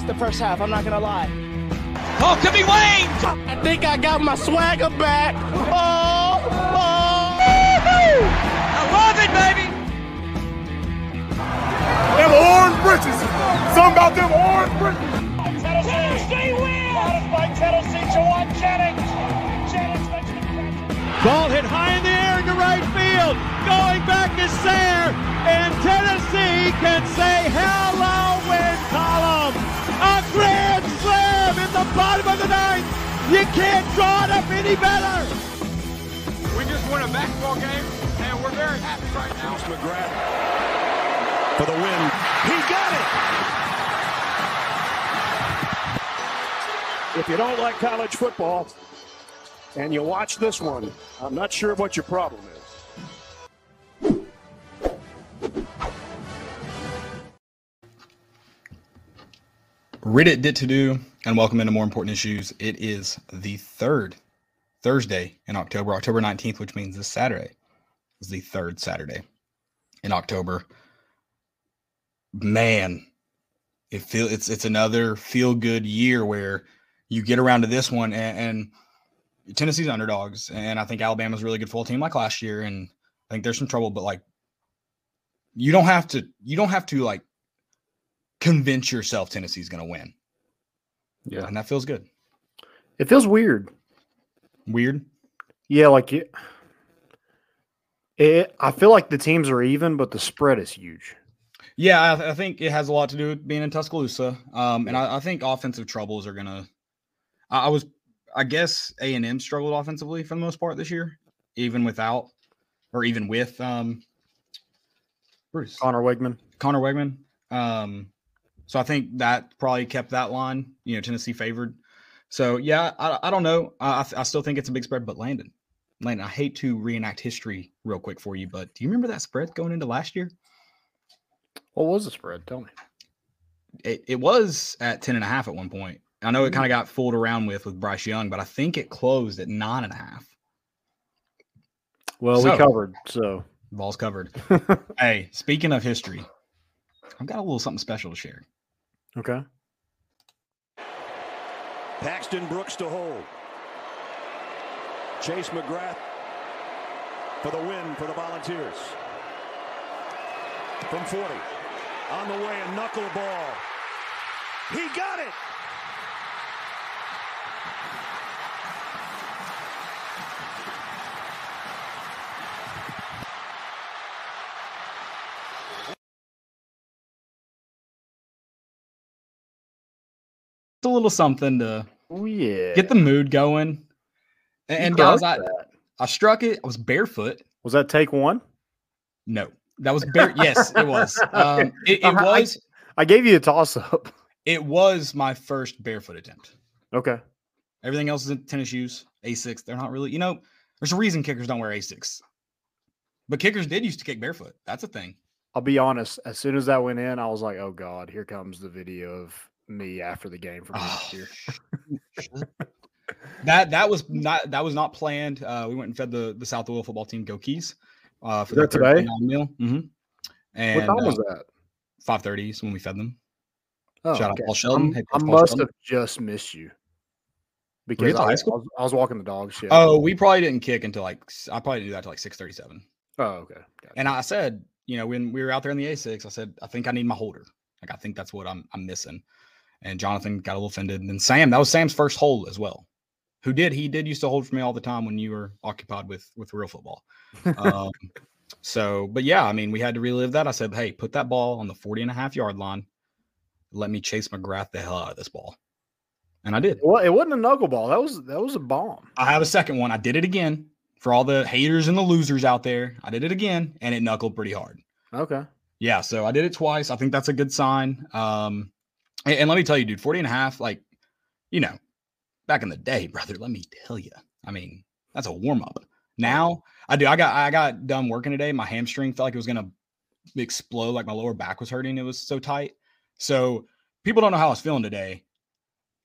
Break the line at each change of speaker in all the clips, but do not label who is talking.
nice the first half. I'm not gonna lie.
Oh, could be Wayne.
I think I got my swagger back. Oh, oh.
I love it, baby.
Them orange britches. Something about them orange britches.
Tennessee wins! by Tennessee, Jauan Jennings. Jennings makes the catch.
Ball hit high in the air into right field. Going back is Sayre. And Tennessee can say hello, win column. A grand slam in the bottom of the ninth. You can't draw it up any better.
We just won a basketball game, and we're very happy right now.
McGrath for the win. He got it. If you don't like college football and you watch this one, I'm not sure what your problem is.
Read it, did to do, and welcome into more important issues. It is the third Thursday in October, October 19th, which means this Saturday is the third Saturday in October. Man, it feel it's it's another feel good year where you get around to this one and, and Tennessee's underdogs, and I think Alabama's a really good full team like last year, and I think there's some trouble, but like you don't have to you don't have to like convince yourself Tennessee's going to win.
Yeah.
And that feels good.
It feels weird.
Weird.
Yeah, like it, it I feel like the teams are even, but the spread is huge.
Yeah, I, I think it has a lot to do with being in Tuscaloosa. Um, and I, I think offensive troubles are going to, I was, I guess A and M struggled offensively for the most part this year, even without, or even with um, Bruce
Conner Weigman.
Conner Weigman. Um, so I think that probably kept that line, you know, Tennessee favored. So yeah, I, I don't know. I, I still think it's a big spread, but Landon, Landon, I hate to reenact history real quick for you, but do you remember that spread going into last year?
What was the spread? Tell me.
It, it was at 10 and a half at one point. I know it mm-hmm. kind of got fooled around with with Bryce Young, but I think it closed at nine and a half.
Well,
So-
we covered, so
Ball's covered. hey, speaking of history, I've got a little something special to share.
Okay.
Paxton Brooks to hold. Chase McGrath for the win for the Volunteers. From 40. On the way, a knuckleball. He got it!
Little something to
Oh yeah.
get the mood going. And, and guys, I,
that.
I struck it. I was barefoot.
was that take one?
No, that was bare. yes, it was. Um, it, it
I- I-
was.
I gave you a toss up.
It was my first barefoot attempt.
Okay.
Everything else is in tennis shoes, Asics. They're not really, you know, there's a reason kickers don't wear Asics. But kickers did used to kick barefoot. That's a thing.
I'll be honest. As soon as that went in, I was like, "Oh God, here comes the video of me after the game from last
Oh,
year."
That that was not that was not planned. Uh, we went and fed the the South Louisville football team Go Keys uh, for
that today?
Thursday night meal. hmm And
what time was that?
Five thirty is when we fed them.
Oh,
Shout out. Paul Sheldon,
I'm- I
Paul
must
Sheldon.
have just missed you because I, I was, I was walking the dogs. Yeah.
Oh, we probably didn't kick until like I probably didn't do that till like six thirty seven.
Oh, okay. Gotcha.
And I said, you know, when we were out there in the Asics, I said, I think I need my holder. Like I think that's what I'm I'm missing. And Jonathan got a little offended. And then Sam, that was Sam's first hold as well. Who did he did used to hold for me all the time when you were occupied with with real football. Um, so, but yeah, I mean, we had to relive that. I said, hey, put that ball on the 40 and a half yard line. Let me chase McGrath the hell out of this ball. And I did.
Well, it wasn't a knuckleball. That was that was a bomb.
I have a second one. I did it again for all the haters and the losers out there. I did it again and it knuckled pretty hard.
Okay.
Yeah, so I did it twice. I think that's a good sign. Um, and, and let me tell you, dude, 40 and a half, like, you know, back in the day, brother, let me tell you. I mean, that's a warm up. Now I do. I got I got done working today. My hamstring felt like it was gonna explode, like my lower back was hurting. It was so tight. So people don't know how I was feeling today.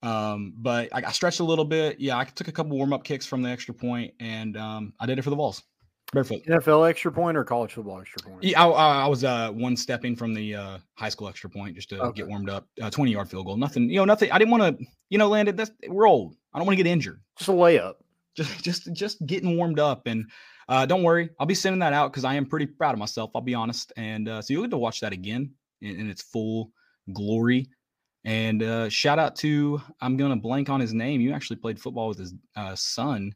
Um, but I, I stretched a little bit. Yeah, I took a couple warm up kicks from the extra point, and um, I did it for the balls. Barefoot.
NFL extra point or college football extra point?
Yeah, I, I, was uh, one stepping from the uh, high school extra point just to
Okay.
get warmed up. Uh, Twenty yard field goal. Nothing. You know, nothing. I didn't want to. You know, landed. That's we're old. I don't want to get injured.
Just a layup.
Just just just getting warmed up. And uh, don't worry, I'll be sending that out because I am pretty proud of myself. I'll be honest. And uh, so you'll get to watch that again in, in its full glory. And uh, shout out to I'm gonna blank on his name. You actually played football with his uh, son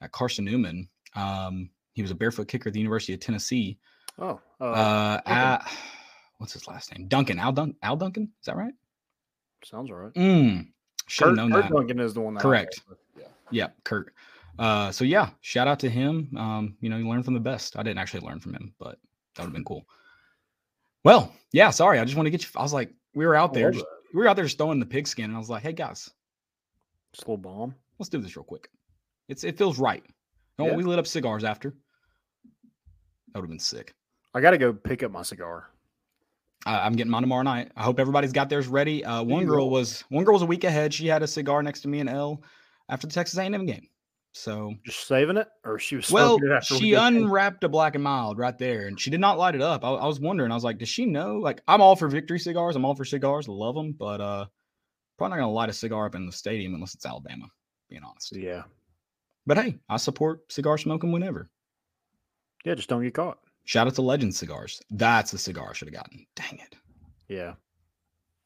at Carson Newman. Um, he was a barefoot kicker at the University of Tennessee.
Oh, uh,
Uh,
Duncan.
at, what's his last name? Duncan. Al, Dun- Al Duncan. Is that right?
sounds all right.
Mm, should have
Kurt,
known
Kurt
that.
Duncan is the one that
Correct.
Yeah.
Yeah, Kurt. Uh, so yeah, shout out to him. Um, you know, you learn from the best. I didn't actually learn from him, but that would have been cool. Well, yeah, sorry. I just want to get you. I was like, we were out there, just, we were out there just throwing the pigskin, and I was like, hey guys,
Just a little bomb.
let's do this real quick. It's it feels right. No,
Yeah.
we lit up cigars after. That would have been sick.
I got to go pick up my cigar.
I, I'm getting mine tomorrow night. I hope everybody's got theirs ready. Uh, one girl was one girl was a week ahead. She had a cigar next to me and L after the Texas A&M game. So
Just saving it, or she was
well,
it after
she unwrapped a black and mild right there, and she did not light it up. I, I was wondering. I was like, does she know? Like, I'm all for victory cigars. I'm all for cigars. Love them, but uh, probably not gonna light a cigar up in the stadium unless it's Alabama. Being honest.
Yeah,
But hey, I support cigar smoking whenever.
Yeah. Just don't get caught.
Shout out to Legend Cigars. That's the cigar I should have gotten. Dang it.
Yeah.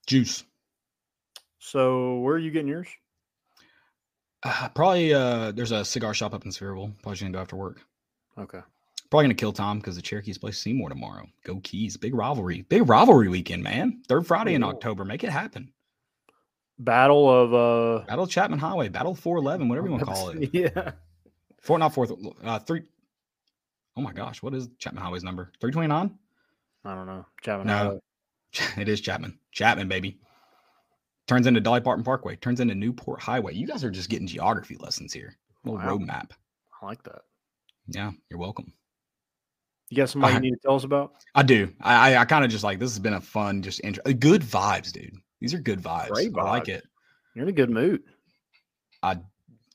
Juice.
So where are you getting yours?
Uh, probably uh there's a cigar shop up in Sevierville. Probably gonna go after work.
Okay.
Probably gonna kill Tom because the Cherokees play Seymour tomorrow. Go Keys. Big rivalry. Big rivalry weekend, man. Third Friday in October. Make it happen.
Battle of uh.
Battle of Chapman Highway, Battle 411, whatever you want to call it.
Yeah.
Four, not fourth, uh, three. Oh my gosh, what is Chapman Highway's number? 329?
I don't know. Chapman
No.
Highway.
It is Chapman. Chapman, baby. Turns into Dolly Parton Parkway, turns into Newport Highway. You guys are just getting geography lessons here. Little
Wow.
road map.
I like that.
Yeah, you're welcome.
You got somebody you need to tell us about?
I do. I I, I kind of just like this has been a fun, just intro. uh, Good vibes, dude. These are good vibes.
Great vibes.
I like it.
You're in a good mood.
I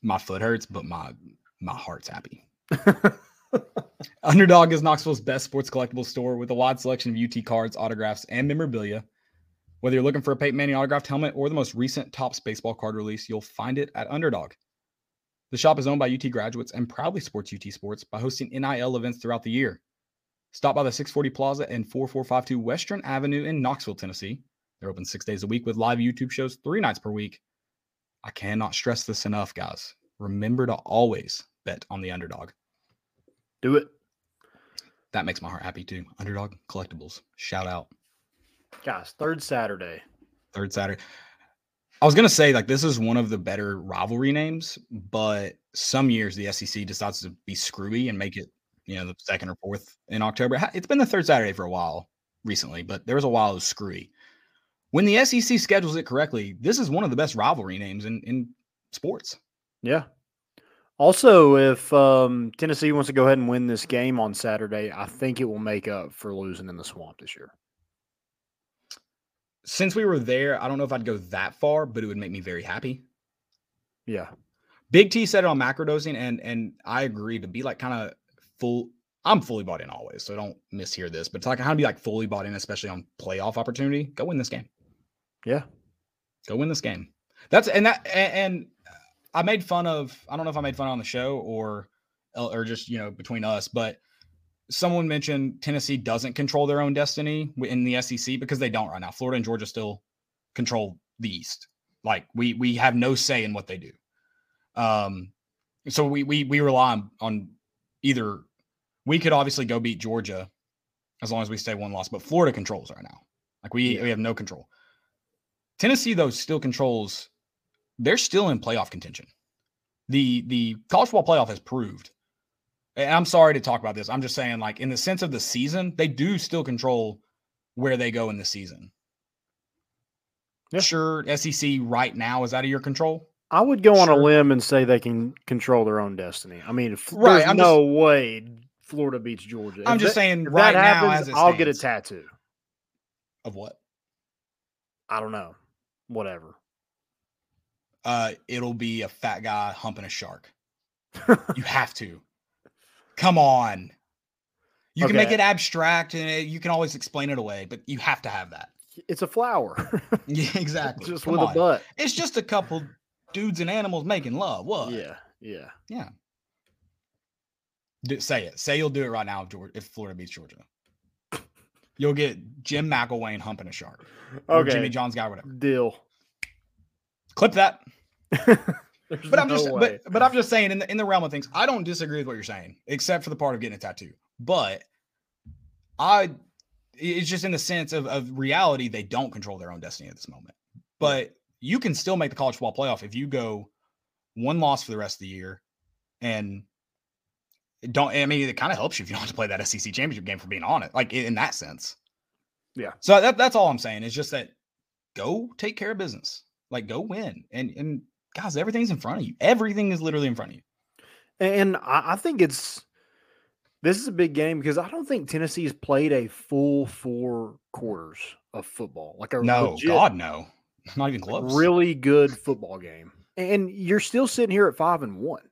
my foot hurts, but my my heart's happy. Underdog is Knoxville's best sports collectible store with a wide selection of UT cards, autographs, and memorabilia. Whether you're looking for a Peyton Manning autographed helmet or the most recent Topps baseball card release, you'll find it at Underdog. The shop is owned by UT graduates and proudly supports UT sports by hosting NIL events throughout the year. Stop by the 640 Plaza and 4452 Western Avenue in Knoxville, Tennessee. They're open six days a week with live YouTube shows three nights per week. I cannot stress this enough, guys. Remember to always bet on the underdog.
Do it.
That makes my heart happy too. Underdog collectibles. Shout out.
Guys, third Saturday.
Third Saturday. I was gonna say like this is one of the better rivalry names, but some years the SEC decides to be screwy and make it, you know, the second or fourth in October. It's been the third Saturday for a while recently, but there was a while it was screwy. When the SEC schedules it correctly, this is one of the best rivalry names in in sports.
Yeah. Also, if um, Tennessee wants to go ahead and win this game on Saturday, I think it will make up for losing in the swamp this year.
Since we were there, I don't know if I'd go that far, but it would make me very happy.
Yeah.
Big T said it on macrodosing, and and I agree to be like kind of full. I'm fully bought in always, so don't mishear this. But to like kind of be like fully bought in, especially on playoff opportunity. Go win this game.
Yeah.
Go win this game. That's and that and, and I made fun of. I don't know if I made fun on the show or or just you know between us, but someone mentioned Tennessee doesn't control their own destiny in the SEC because they don't right now. Florida and Georgia still control the East. Like we we have no say in what they do. Um, so we we we rely on, on either we could obviously go beat Georgia as long as we stay one loss, but Florida controls right now. Like we
Yeah.
we have no control. Tennessee though still controls. They're still in playoff contention. The the college football playoff has proved. And I'm sorry to talk about this. I'm just saying, like in the sense of the season, they do still control where they go in the season.
Yeah.
Sure, SEC right now is out of your control.
I would go on a limb and say they can control their own destiny. I mean,
Right,
there's
I'm
no way Florida beats Georgia.
I'm
If
just
that-
saying right
that
now
happens,
as it
I'll get a tattoo.
Of what?
I don't know. Whatever.
Uh, it'll be a fat guy humping a shark. you have to. Come on. You can make it abstract and it- you can always explain it away, but you have to have that.
It's a flower,
Yeah, exactly.
just
Come
with
on.
a butt.
It's just a couple dudes and animals making love. What?
Yeah, yeah.
Yeah. Do, say it. Say you'll do it right now if, Georgia, if Florida beats Georgia. You'll get Jim McElwain humping a shark. Or
Okay,
Jimmy John's guy, whatever.
deal.
Clip that. But I'm
no
just
way.
but, but I'm just saying in the in the realm of things, I don't disagree with what you're saying, except for the part of getting a tattoo. But I it's just in the sense of, of reality, they don't control their own destiny at this moment. But you can still make the college football playoff if you go one loss for the rest of the year and don't I mean it kind of helps you if you don't have to play that SEC championship game for being on it, like in, that sense.
Yeah.
So that, that's all I'm saying. It's just that go take care of business. Like go win. And and guys, everything's in front of you. Everything is literally in front of you.
And I, I think it's this is a big game because I don't think Tennessee's played a full four quarters of football. Like a
No,
legit,
God, no. Not even close.
really good football game. And you're still sitting here at five and one.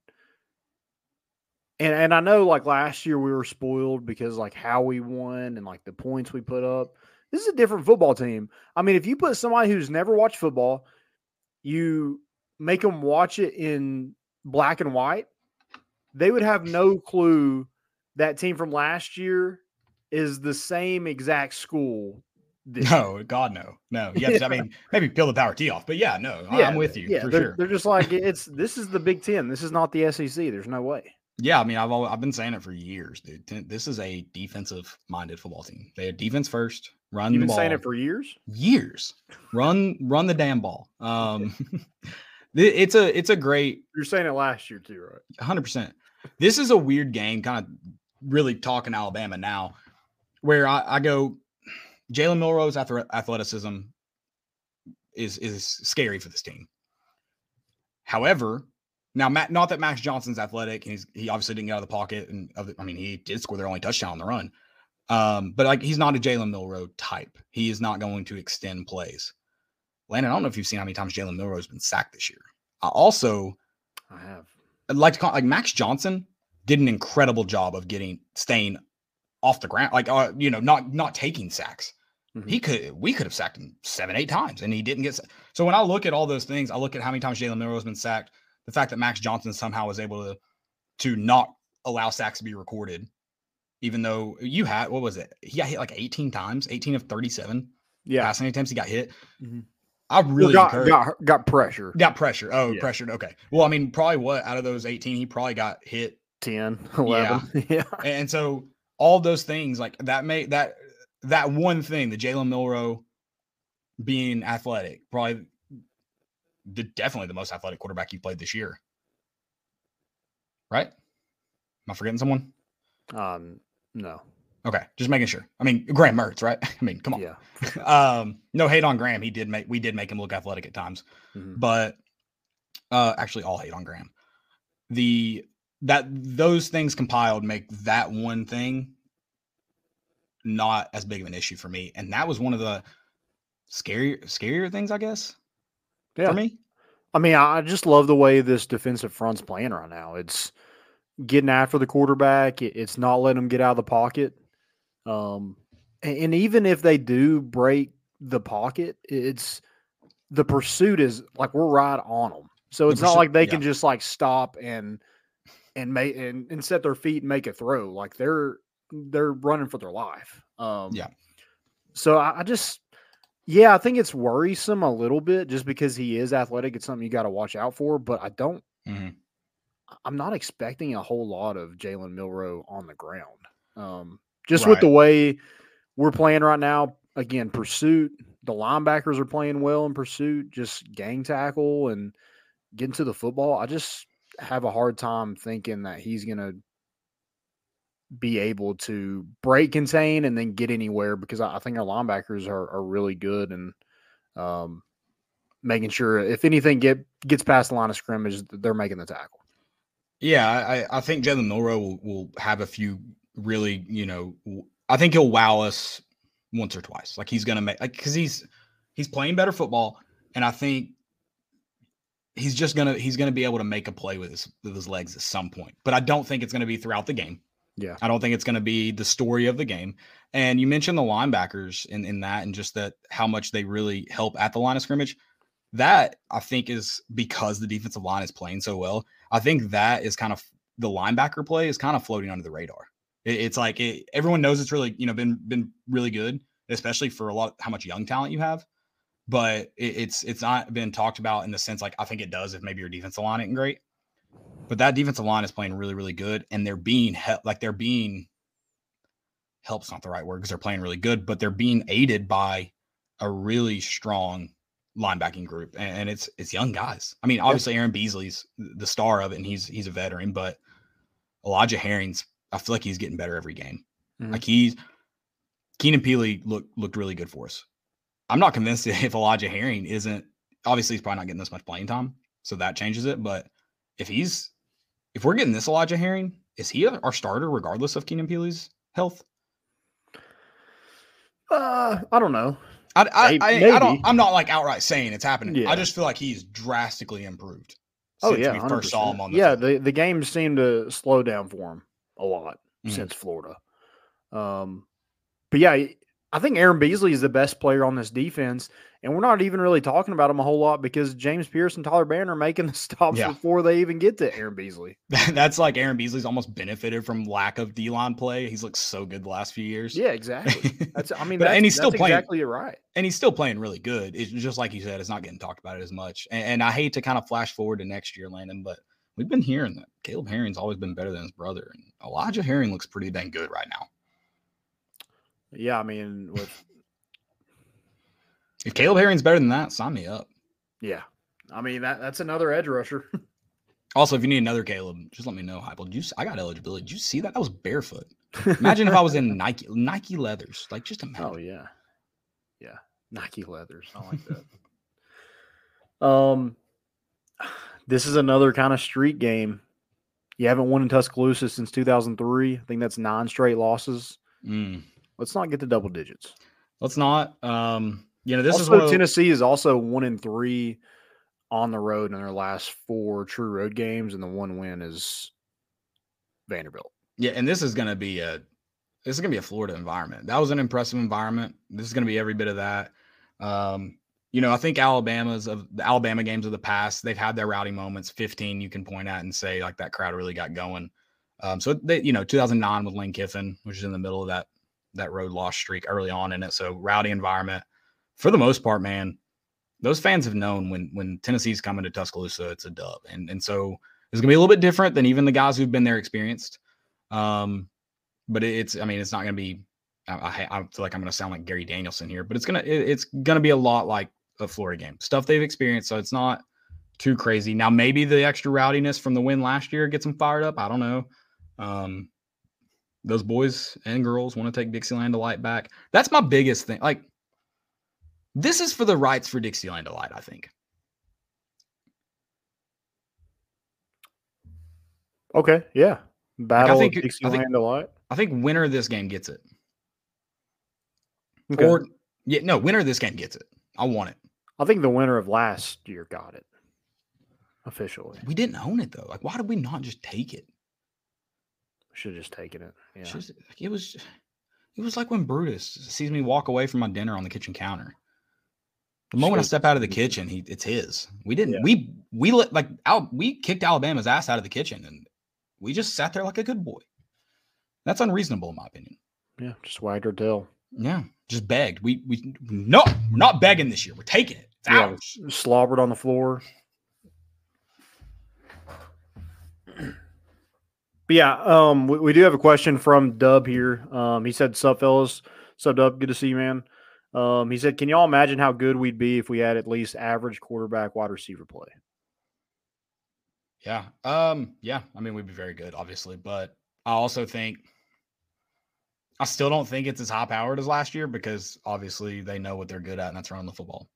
And and I know like last year we were spoiled because like how we won and like the points we put up. This is a different football team. I mean, if you put somebody who's never watched football, you make them watch it in black and white, they would have no clue that team from last year is the same exact school. Year.
No, God, no. No. Have I mean, maybe peel the power T off, but yeah, no, I- I'm with you
Yeah,
for
they're,
sure.
they're just like it's this is the Big Ten. This is not the SEC. There's no way.
Yeah, I mean, I've always, I've been saying it for years, dude. This is a defensive minded football team. They are defense first, run
You've been
ball.
saying it for years.
years. Run, run the damn ball. Um, it's a, it's a great
You're saying it last year too, right?
hundred percent. This is a weird game, kind of really talking Alabama now, where I, I go, Jalen Milroe's ath- athleticism is is scary for this team. However, now Matt, not that Max Johnson's athletic, and he's he obviously didn't get out of the pocket, and of I mean he did score their only touchdown on the run, um, but like he's not a Jalen Milroe type. He is not going to extend plays. Landon, I don't know if you've seen how many times Jalen Milroe has been sacked this year. I also
I have.
I'd like to call like Max Johnson did an incredible job of getting staying off the ground, like uh, you know, not not taking sacks.
Mhm.
He could we could have sacked him seven, eight times, and he didn't get. So when I look at all those things, I look at how many times Jalen Milroe has been sacked. The fact that Max Johnson somehow was able to to not allow sacks to be recorded, even though you had what was it? He got hit like 18 times, 18 of 37
Yeah.
passing attempts. He got hit.
Mhm.
I
Well,
really
got,
encourage-
got got pressure.
got pressure. Oh,
Yeah.
pressured. Okay. Well, I mean, probably what out of those 18, he probably got hit
10, 11. Yeah.
And so all those things like that made that that one thing, the Jalen Milroe being athletic, probably the definitely the most athletic quarterback you played this year. Right? Am I forgetting someone?
Um, no.
Okay, just making sure. I mean, Graham Mertz, right? I mean, come on.
Yeah.
Um, no hate on Graham. He did make we did make him look athletic at times,
Mhm.
but uh actually all hate on Graham. The that those things compiled make that one thing not as big of an issue for me. And that was one of the scarier scarier things, I guess,
Yeah.
for me.
I mean, I just love the way this defensive front's playing right now. It's getting after the quarterback. It's not letting them get out of the pocket. Um, and, even if they do break the pocket, it's the pursuit is like we're right on them. So
The
it's not
pursuit-
like they
yeah.
can just like stop and and make and, and set their feet and make a throw. Like they're they're running for their life. Um,
Yeah.
So I, I just yeah, I think it's worrisome a little bit just because he is athletic. It's something you got to watch out for. But I don't.
Mhm.
I'm not expecting a whole lot of Jalen Milroe on the ground. Um, just with the way we're playing right now. Again, pursuit. The linebackers are playing well in pursuit. Just gang tackle and getting to the football. I just have a hard time thinking that he's gonna be able to break contain and then get anywhere because I, I think our linebackers are, are really good and um, making sure if anything get gets past the line of scrimmage, they're making the tackle.
Yeah, I, I think Jalen Milroe will, will have a few really, you know, I think he'll wow us once or twice. Like he's gonna make like because he's he's playing better football, and I think he's just gonna he's gonna be able to make a play with his with his legs at some point. But I don't think it's gonna be throughout the game.
Yeah.
I don't think it's going to be the story of the game. And you mentioned the linebackers in, in that and just that how much they really help at the line of scrimmage. That I think is because the defensive line is playing so well. I think that is kind of the linebacker play is kind of floating under the radar. It, it's like it, everyone knows it's really, you know, been been really good, especially for a lot how much young talent you have. But it, it's it's not been talked about in the sense like I think it does if maybe your defensive line isn't great. But that defensive line is playing really, really good, and they're being he- like they're being help's not the right word because they're playing really good, but they're being aided by a really strong linebacking group, and, it's it's young guys. I mean, obviously Aaron Beasley's the star of it, and he's he's a veteran, but Elijah Herring's I feel like he's getting better every game.
Mhm.
Like he's Keenan Pili looked looked really good for us. I'm not convinced that if Elijah Herring isn't obviously he's probably not getting this much playing time, so that changes it. But if he's if we're getting this Elijah Herring, is he our starter regardless of Keenan Pili's health?
Uh, I don't know.
I, I, I, I don't. I'm not like outright saying it's happening.
Yeah.
I just feel like he's drastically improved.
Oh yeah,
we first saw him on the
yeah.
field.
The the games seem to slow down for him a lot
Mhm.
since Florida. Um, but yeah, I think Aaron Beasley is the best player on this defense, and we're not even really talking about him a whole lot because James Pearce and Tyler Baron are making the stops
Yeah.
before they even get to Aaron Beasley.
That's like Aaron Beasley's almost benefited from lack of D line play. He's looked so good the last few years.
Yeah, exactly. That's I mean,
But- and he's still playing-
exactly right.
and he's still playing really good. It's just like you said, it's not getting talked about it as much. And, and I hate to kind of flash forward to next year, Landon, but we've been hearing that Caleb Herring's always been better than his brother, and Elijah Herring looks pretty dang good right now.
Yeah, I mean, with
If Caleb Herring's better than that, sign me up.
yeah, I mean that that's another edge rusher.
Also, if you need another Caleb, just let me know. Did you? I got eligibility. Did you see that? I was barefoot. Imagine if I was in Nike Nike leathers. Like just imagine.
Oh yeah, yeah, Nike leathers. I like that. um, this is another kind of street game. You haven't won in Tuscaloosa since 2003. I think that's nine straight losses.
Mm.
Let's not get to double digits.
Let's not. Um, you know, this is
also,
of,
Tennessee is also one in three on the road in their last four true road games, and the one win is Vanderbilt.
Yeah, and this is going to be a this is going to be a Florida environment. That was an impressive environment. This is going to be every bit of that. Um, you know, I think Alabama's of the Alabama games of the past, they've had their rowdy moments. 15 you can point at and say like that crowd really got going. Um, so they, you know, 2009 with Lane Kiffin, which is in the middle of that that road loss streak early on in it. So rowdy environment. For the most part, man, those fans have known when when Tennessee's coming to Tuscaloosa, it's a dub. And and so it's gonna be a little bit different than even the guys who've been there experienced. Um, but it's I mean it's not gonna be. I, I, feel like I'm gonna sound like Gary Danielson here, but it's gonna it- it's gonna be a lot like a Florida game stuff they've experienced. So it's not too crazy. Now maybe the extra rowdiness from the win last year gets them fired up. I don't know. Um, those boys and girls want to take Dixieland Delight back. That's my biggest thing. Like, this is for the rights for Dixieland Delight. I think.
Okay, yeah, battle
think-
of
I think-
Dixieland Delight.
I think winner of this game gets it.
Okay.
Or yeah, no, winner of this game gets it. I want it.
I think the winner of last year got it officially.
We didn't own it though. Like, why did we not just take it?
Should have just taken it. Yeah.
Just- it was. It was like when Brutus sees me walk away from my dinner on the kitchen counter. The moment I step out of the kitchen, he it's his. We didn't.
Yeah.
We we let like out. We kicked Alabama's ass out of the kitchen, and we just sat there like a good boy. That's unreasonable, in my opinion.
Yeah, just wagged her tail.
Yeah, just begged. We we no, we're not begging this year. We're taking it. It's
Yeah,
ours.
slobbered on the floor. But yeah, um, we, we do have a question from Dub here. Um, he said, "Sup, fellas? Sup, Dub? Good to see you, man." Um, he said, "Can y'all imagine how good we'd be if we had at least average quarterback wide receiver play?"
Yeah. Um, yeah. I mean, we'd be very good, obviously, but I also think I still don't think it's as high powered as last year because obviously they know what they're good at, and that's running the football.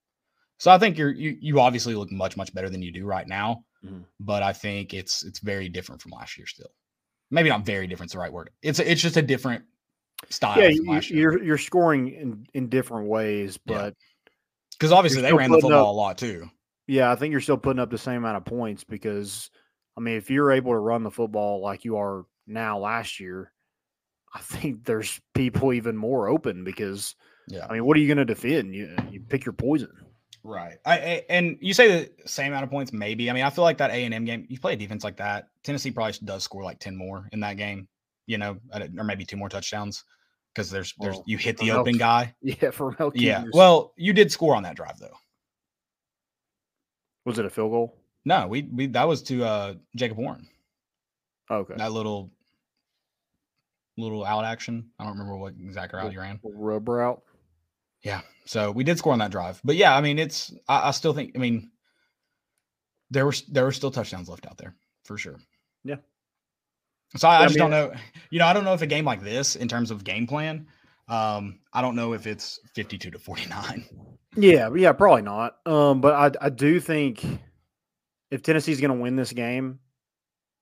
So I think you're you you obviously look much, much better than you do right now.
Mhm.
But I think it's it's very different from last year still. Maybe not very different, is the right word. It's it's just a different style
yeah, you, you're you're scoring in, in different ways, but
Because obviously they ran the
putting up-
football a lot too.
Yeah, I think you're still putting up the same amount of points because, I mean, if you're able to run the football like you are now last year, I think there's people even more open because
Yeah.
I mean, what are you going to defend? You you pick your poison.
Right. I, I and you say the same amount of points, maybe. I mean, I feel like that A and M game. You play a defense like that. Tennessee probably does score like ten more in that game. You know, or maybe two more touchdowns because there's there's
Well,
you hit the
Mel-
open guy.
Yeah, for Mel
Yeah.
Kiper's-
Well, you did score on that drive though.
was it a field goal?
No, we we that was to uh Jacob Warren.
Okay,
That little little out action. I don't remember what exact route he ran.
rub route.
Yeah. So we did score on that drive. But yeah, I mean, it's I, I still think I mean there were there were still touchdowns left out there for sure.
Yeah.
So I, I just don't know. You know, I don't know if a game like this, in terms of game plan, um, I don't know if it's fifty-two to forty-nine.
Yeah, yeah, probably not. Um, but I I do think if Tennessee's going to win this game,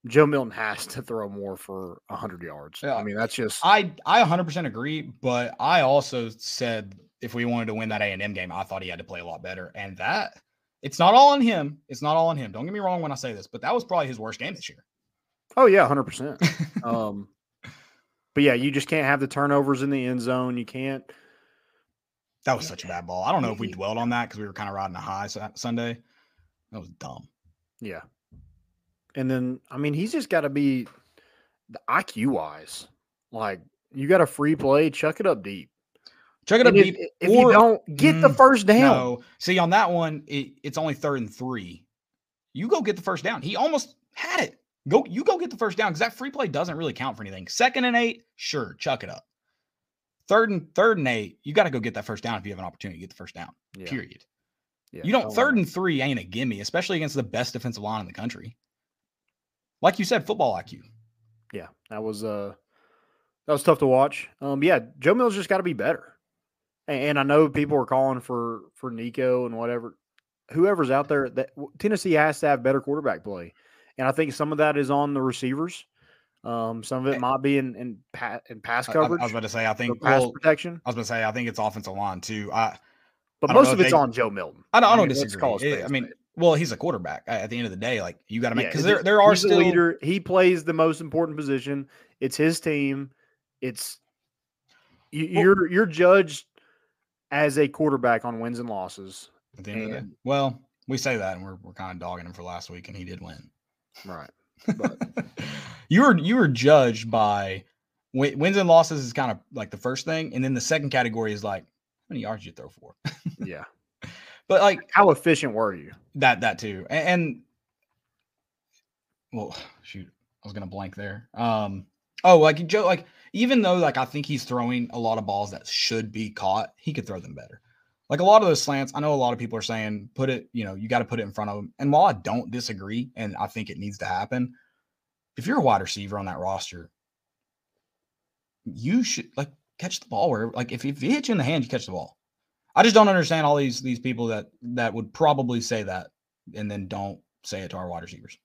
Joe Milton has to throw more for hundred yards.
Yeah.
I mean, that's just
I I 100% agree, but I also said if we wanted to win that A and M game, I thought he had to play a lot better, and that it's not all on him. It's not all on him. Don't get me wrong when I say this, but that was probably his worst game this year.
oh yeah, hundred percent. Um, but yeah, you just can't have the turnovers in the end zone. You can't.
That was such a bad ball. I don't know if we dwelled on that because we were kind of riding a high Sunday. That was dumb.
Yeah. And then I mean, he's just got to be the IQ wise. Like you got a free play, chuck it up deep.
Check it up
if,
deep.
if you don't get the
Mm,
first down,
No, see on that one, it, it's only third and three. You go get the first down. He almost had it. Go, you go get the first down because that free play doesn't really count for anything. Second and eight, sure, chuck it up. Third and third and eight, you got to go get that first down if you have an opportunity to get the first down.
Yeah.
Period.
Yeah,
You don't third and three ain't a gimme, especially against the best defensive line in the country. Like you said, football IQ.
Yeah, that was uh that was tough to watch. Um, yeah, Joe Mills just got to be better. And, I know people are calling for for Nico and whatever, whoever's out there. That Tennessee has to have better quarterback play, and I think some of that is on the receivers. Um, some of it
Eh.
might be in in, pa- in pass
I- I,
coverage,
I was about to say, I think
pass
well,
protection,
I was about to say, I think it's offensive line too. I
but
I
most of it's
they-
on Joe Milton.
I don't, I don't
mean,
disagree.
call a spade
It-
a
I mean, well, he's a quarterback. At the end of the day, like you got to make because
he's-
there there are still
leader. He plays the most important position. It's his team. It's you,
Well-
you're you're judged as a quarterback on wins and losses.
at the end of the day. Well, we say that, and we're we're kind of dogging him for last week, and he did win.
Right.
But you were you were judged by wi- wins and losses is kind of like the first thing, and then the second category is like how many yards you throw for.
Yeah.
but like
How efficient were you?
that that too, and, and well, shoot, I was gonna blank there. Um, oh, like Joe, like even though like I think he's throwing a lot of balls that should be caught, he could throw them better. Like a lot of those slants, I know a lot of people are saying put it, you know, you got to put it in front of him. And while I don't disagree, and I think it needs to happen, if you're a wide receiver on that roster, you should like catch the ball where like if, if he hits you in the hand, you catch the ball. I just don't understand all these these people that that would probably say that and then don't say it to our wide receivers.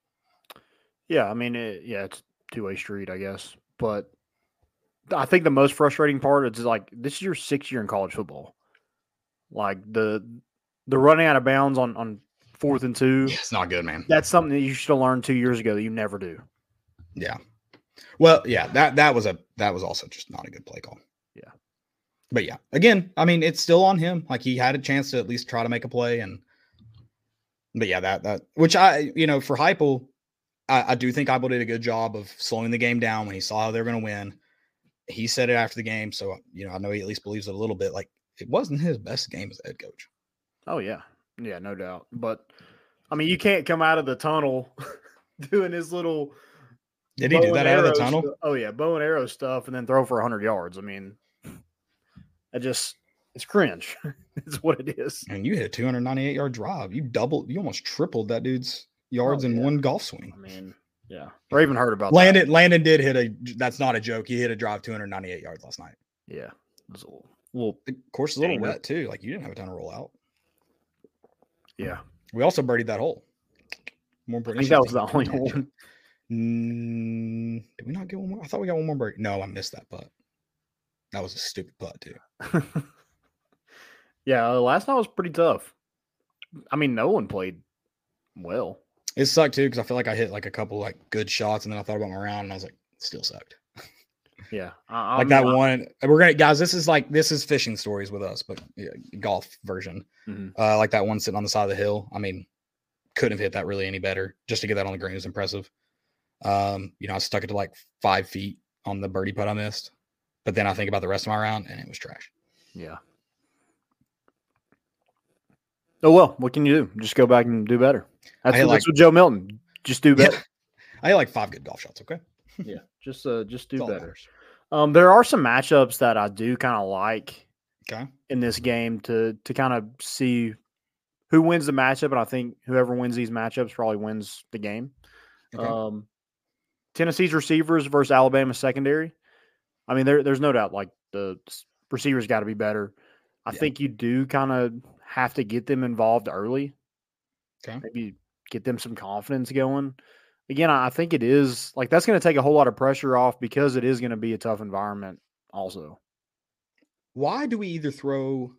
Yeah, I mean, it, yeah, it's two way street, I guess. But I think the most frustrating part is like this is your sixth year in college football. Like the the running out of bounds on on fourth and two.
It's not good, man.
That's something that you should have learned two years ago that you never do.
Yeah. Well, yeah, that that was a that was also just not a good play call.
Yeah.
But yeah, again, I mean, it's still on him. Like he had a chance to at least try to make a play, and but yeah, that that which I you know for Heupel, I, I do think Heupel did a good job of slowing the game down when he saw how they were going to win. He said it after the game, so you know I know he at least believes it a little bit. Like it wasn't his best game as a head coach.
Oh yeah, yeah, no doubt. But I mean, you can't come out of the tunnel doing his little.
Did he do that out of the tunnel?
oh yeah, bow and arrow stuff, and then throw for hundred yards. I mean, I just it's cringe. it's what it is.
And you hit a 298 yard drive. You doubled, you almost tripled that dude's yards
Oh,
in one golf swing.
I mean, yeah. or even heard about that.
Landon Landon did hit a that's not a joke. He hit a drive 298 yards last night.
Yeah, it was a little, little
The course is a little wet too. Like you didn't have a ton of roll out.
yeah.
We also birdied that hole. More
I
birdie
think that was the only
we did.
one.
Mm, did we not get one more? I thought we got one more birdie. No, I missed that putt. That was a stupid putt too.
yeah, last night was pretty tough. I mean, no one played well.
It sucked too because I feel like I hit like a couple like good shots and then I thought about my round and I was like, still sucked.
Yeah, I,
like
I'm-
that one. We're gonna guys. This is like this is fishing stories with us, but yeah, golf version.
Mhm.
Uh, like that one sitting on the side of the hill. I mean, couldn't have hit that really any better. Just to get that on the green was impressive. Um, you know, I stuck it to like five feet on the birdie putt I missed, but then I think about the rest of my round and it was trash.
Yeah. Oh well, what can you do? Just go back and do better. That's,
hit,
what- that's
like-
what Joe Milton. Just do
Yeah.
better.
I had like five good golf shots. Okay,
yeah. Just uh just do
That's all that
better. Um there are some matchups that I do kind of like
Okay.
in this game to to kind of see who wins the matchup, and I think whoever wins these matchups probably wins the game.
Okay.
Um, Tennessee's receivers versus Alabama secondary. I mean, there, there's no doubt like the receivers got to be better. I
Yeah.
think you do kind of have to get them involved early.
Okay.
Maybe get them some confidence going. Again, I think it is like that's going to take a whole lot of pressure off because it is going to be a tough environment. Also,
Why do we either throw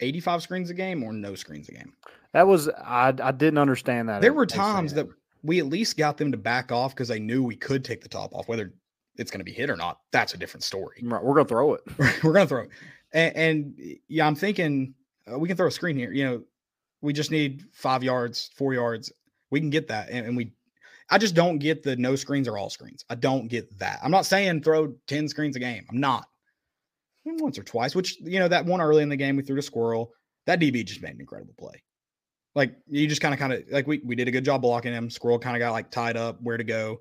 85 screens a game or no screens a game?
that was I I didn't understand that.
There were times that we at least got them to back off because they knew we could take the top off. Whether it's going to be hit or not, that's a different story.
Right, we're going to throw it.
We're going to throw it. And, and yeah, I'm thinking uh, we can throw a screen here. You know, we just need five yards, four yards. We can get that. And, and we, I just don't get the no screens or all screens. I don't get that. I'm not saying throw 10 screens a game. I'm not. Once or twice, which, you know, that one early in the game, we threw to Squirrel. That DB just made an incredible play. Like you just kind of, kind of like we, we did a good job blocking him. Squirrel kind of got like tied up where to go,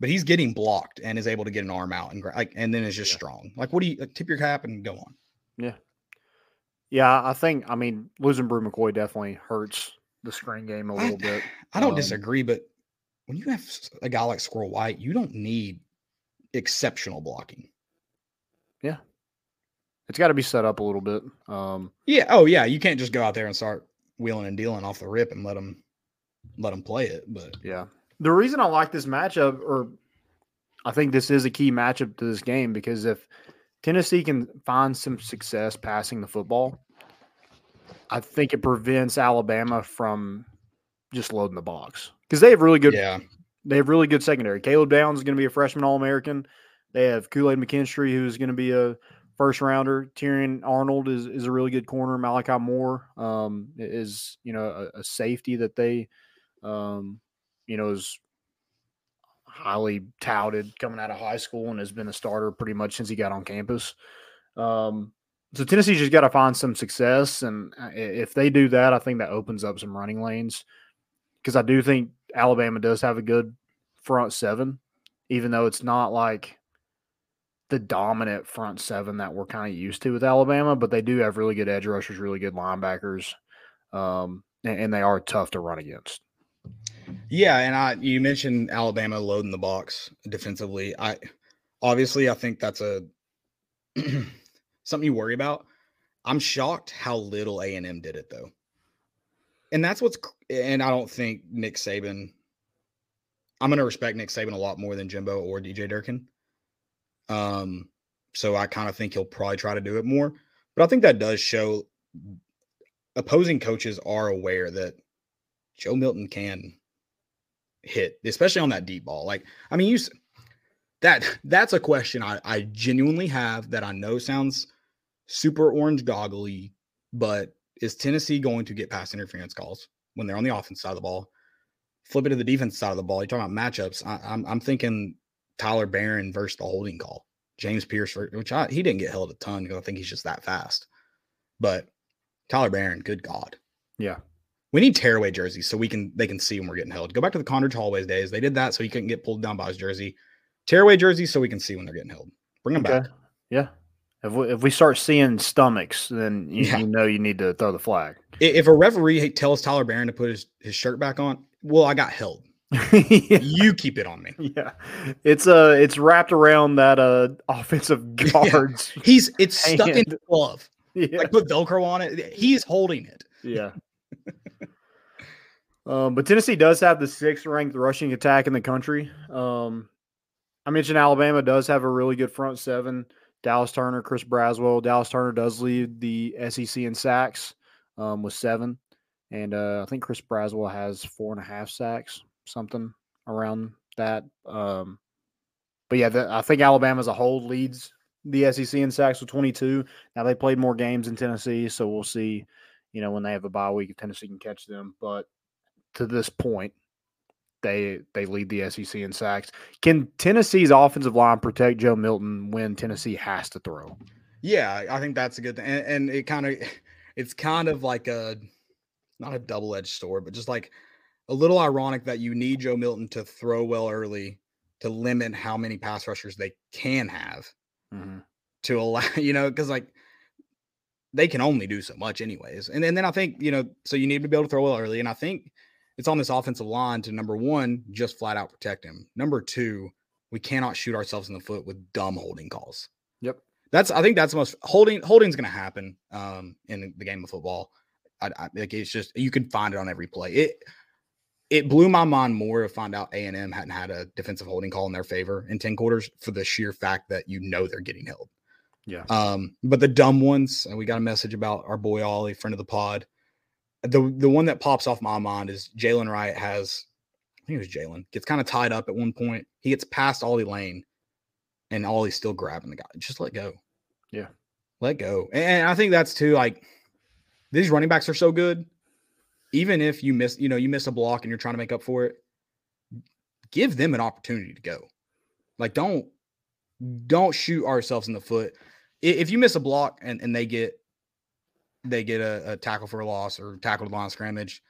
but he's getting blocked and is able to get an arm out and like, and then is just
Yeah.
strong. Like, what do you like, tip your cap and go on?
Yeah, I think I mean losing Bru McCoy definitely hurts the screen game a little bit.
I don't
Um,
disagree, but when you have a guy like Squirrel White, you don't need exceptional blocking. Yeah.
It's got to be set up a little bit. Um,
Yeah. Oh, yeah. You can't just go out there and start wheeling and dealing off the rip and let them let them play it. But
yeah, the reason I like this matchup, or I think this is a key matchup to this game, because if Tennessee can find some success passing the football, I think it prevents Alabama from just loading the box because they have really good
yeah,
they have really good secondary. Caleb Downs is going to be a freshman All American. They have Kool Aid McKinstry, who's going to be a first rounder. Terrion Arnold is, is a really good corner. Malachi Moore um, is you know a, a safety that they um, you know is highly touted coming out of high school and has been a starter pretty much since he got on campus. Um, so Tennessee just got to find some success, and uh, if they do that, I think that opens up some running lanes because I do think Alabama does have a good front seven, even though it's not like the dominant front seven that we're kind of used to with Alabama, but they do have really good edge rushers, really good linebackers, um, and, and they are tough to run against.
Yeah. And I you mentioned Alabama loading the box defensively. I obviously I think that's a something you worry about. I'm shocked how little A and M did it though, and that's what's. And I don't think Nick Saban. I'm gonna respect Nick Saban a lot more than Jimbo or DJ Durkin. Um, so I kind of think he'll probably try to do it more. But I think that does show opposing coaches are aware that Joe Milton can hit, especially on that deep ball. Like, I mean, you that that's a question I, I genuinely have that I know sounds super orange goggly, but is Tennessee going to get pass interference calls when they're on the offense side of the ball? Flip it to the defense side of the ball. You're talking about matchups. I, I'm I'm thinking Tyler Baron versus the holding call. James Pearce, which I, he didn't get held a ton because I think he's just that fast. But Tyler Baron, good God.
Yeah.
We need tearaway jerseys so we can they can see when we're getting held. Go back to the Condredge Holloway's days. They did that so he couldn't get pulled down by his jersey. Tearaway jerseys so we can see when they're getting held. Bring them back.
Yeah. If we, if we start seeing stomachs, then you,
Yeah.
you know you need to throw the flag.
If a referee tells Tyler Baron to put his, his shirt back on, well, I got held.
yeah.
You keep it on me.
Yeah. It's uh it's wrapped around that uh offensive guards.
He's it's stuck in
Hand.
glove.
Yeah.
Like put Velcro on it. He's holding it.
Yeah. Um, but Tennessee does have the sixth ranked rushing attack in the country. Um, I mentioned Alabama does have a really good front seven. Dallas Turner, Chris Braswell. Dallas Turner does lead the SEC in sacks um, with seven. And uh, I think Chris Braswell has four and a half sacks, something around that. Um, but yeah, the, I think Alabama as a whole leads the SEC in sacks with 22. Now they played more games in Tennessee, so we'll see. You know when they have a bye week, if Tennessee can catch them. But to this point, they they lead the SEC in sacks. Can Tennessee's offensive line protect Joe Milton when Tennessee has to throw?
Yeah, I think that's a good thing, and, and it kind of it's kind of like a not a double edged sword, but just like a little ironic that you need Joe Milton to throw well early to limit how many pass rushers they can have
Mhm.
to allow you know because like they can only do so much anyways and, and then i think you know so you need to be able to throw well early and i think it's on this offensive line to number one just flat out protect him number two we cannot shoot ourselves in the foot with dumb holding calls
Yep.
that's i think that's the most holding holding's going to happen um in the game of football I, I like it's just you can find it on every play it it blew my mind more to find out a&m hadn't had a defensive holding call in their favor in 10 quarters for the sheer fact that you know they're getting held
Yeah.
um, but the dumb ones, and we got a message about our boy Ollie, friend of the pod. The the one that pops off my mind is Jaylen Wright has, I think it was Jaylen, gets kind of tied up at one point. He gets past Ollie Lane, and Ollie's still grabbing the guy. Just let go.
Yeah.
Let go. And I think that's too like these running backs are so good. Even if you miss, you know, you miss a block and you're trying to make up for it, give them an opportunity to go. Like don't don't shoot ourselves in the foot. If you miss a block and, and they get they get a, a tackle for a loss or tackle to the line of scrimmage,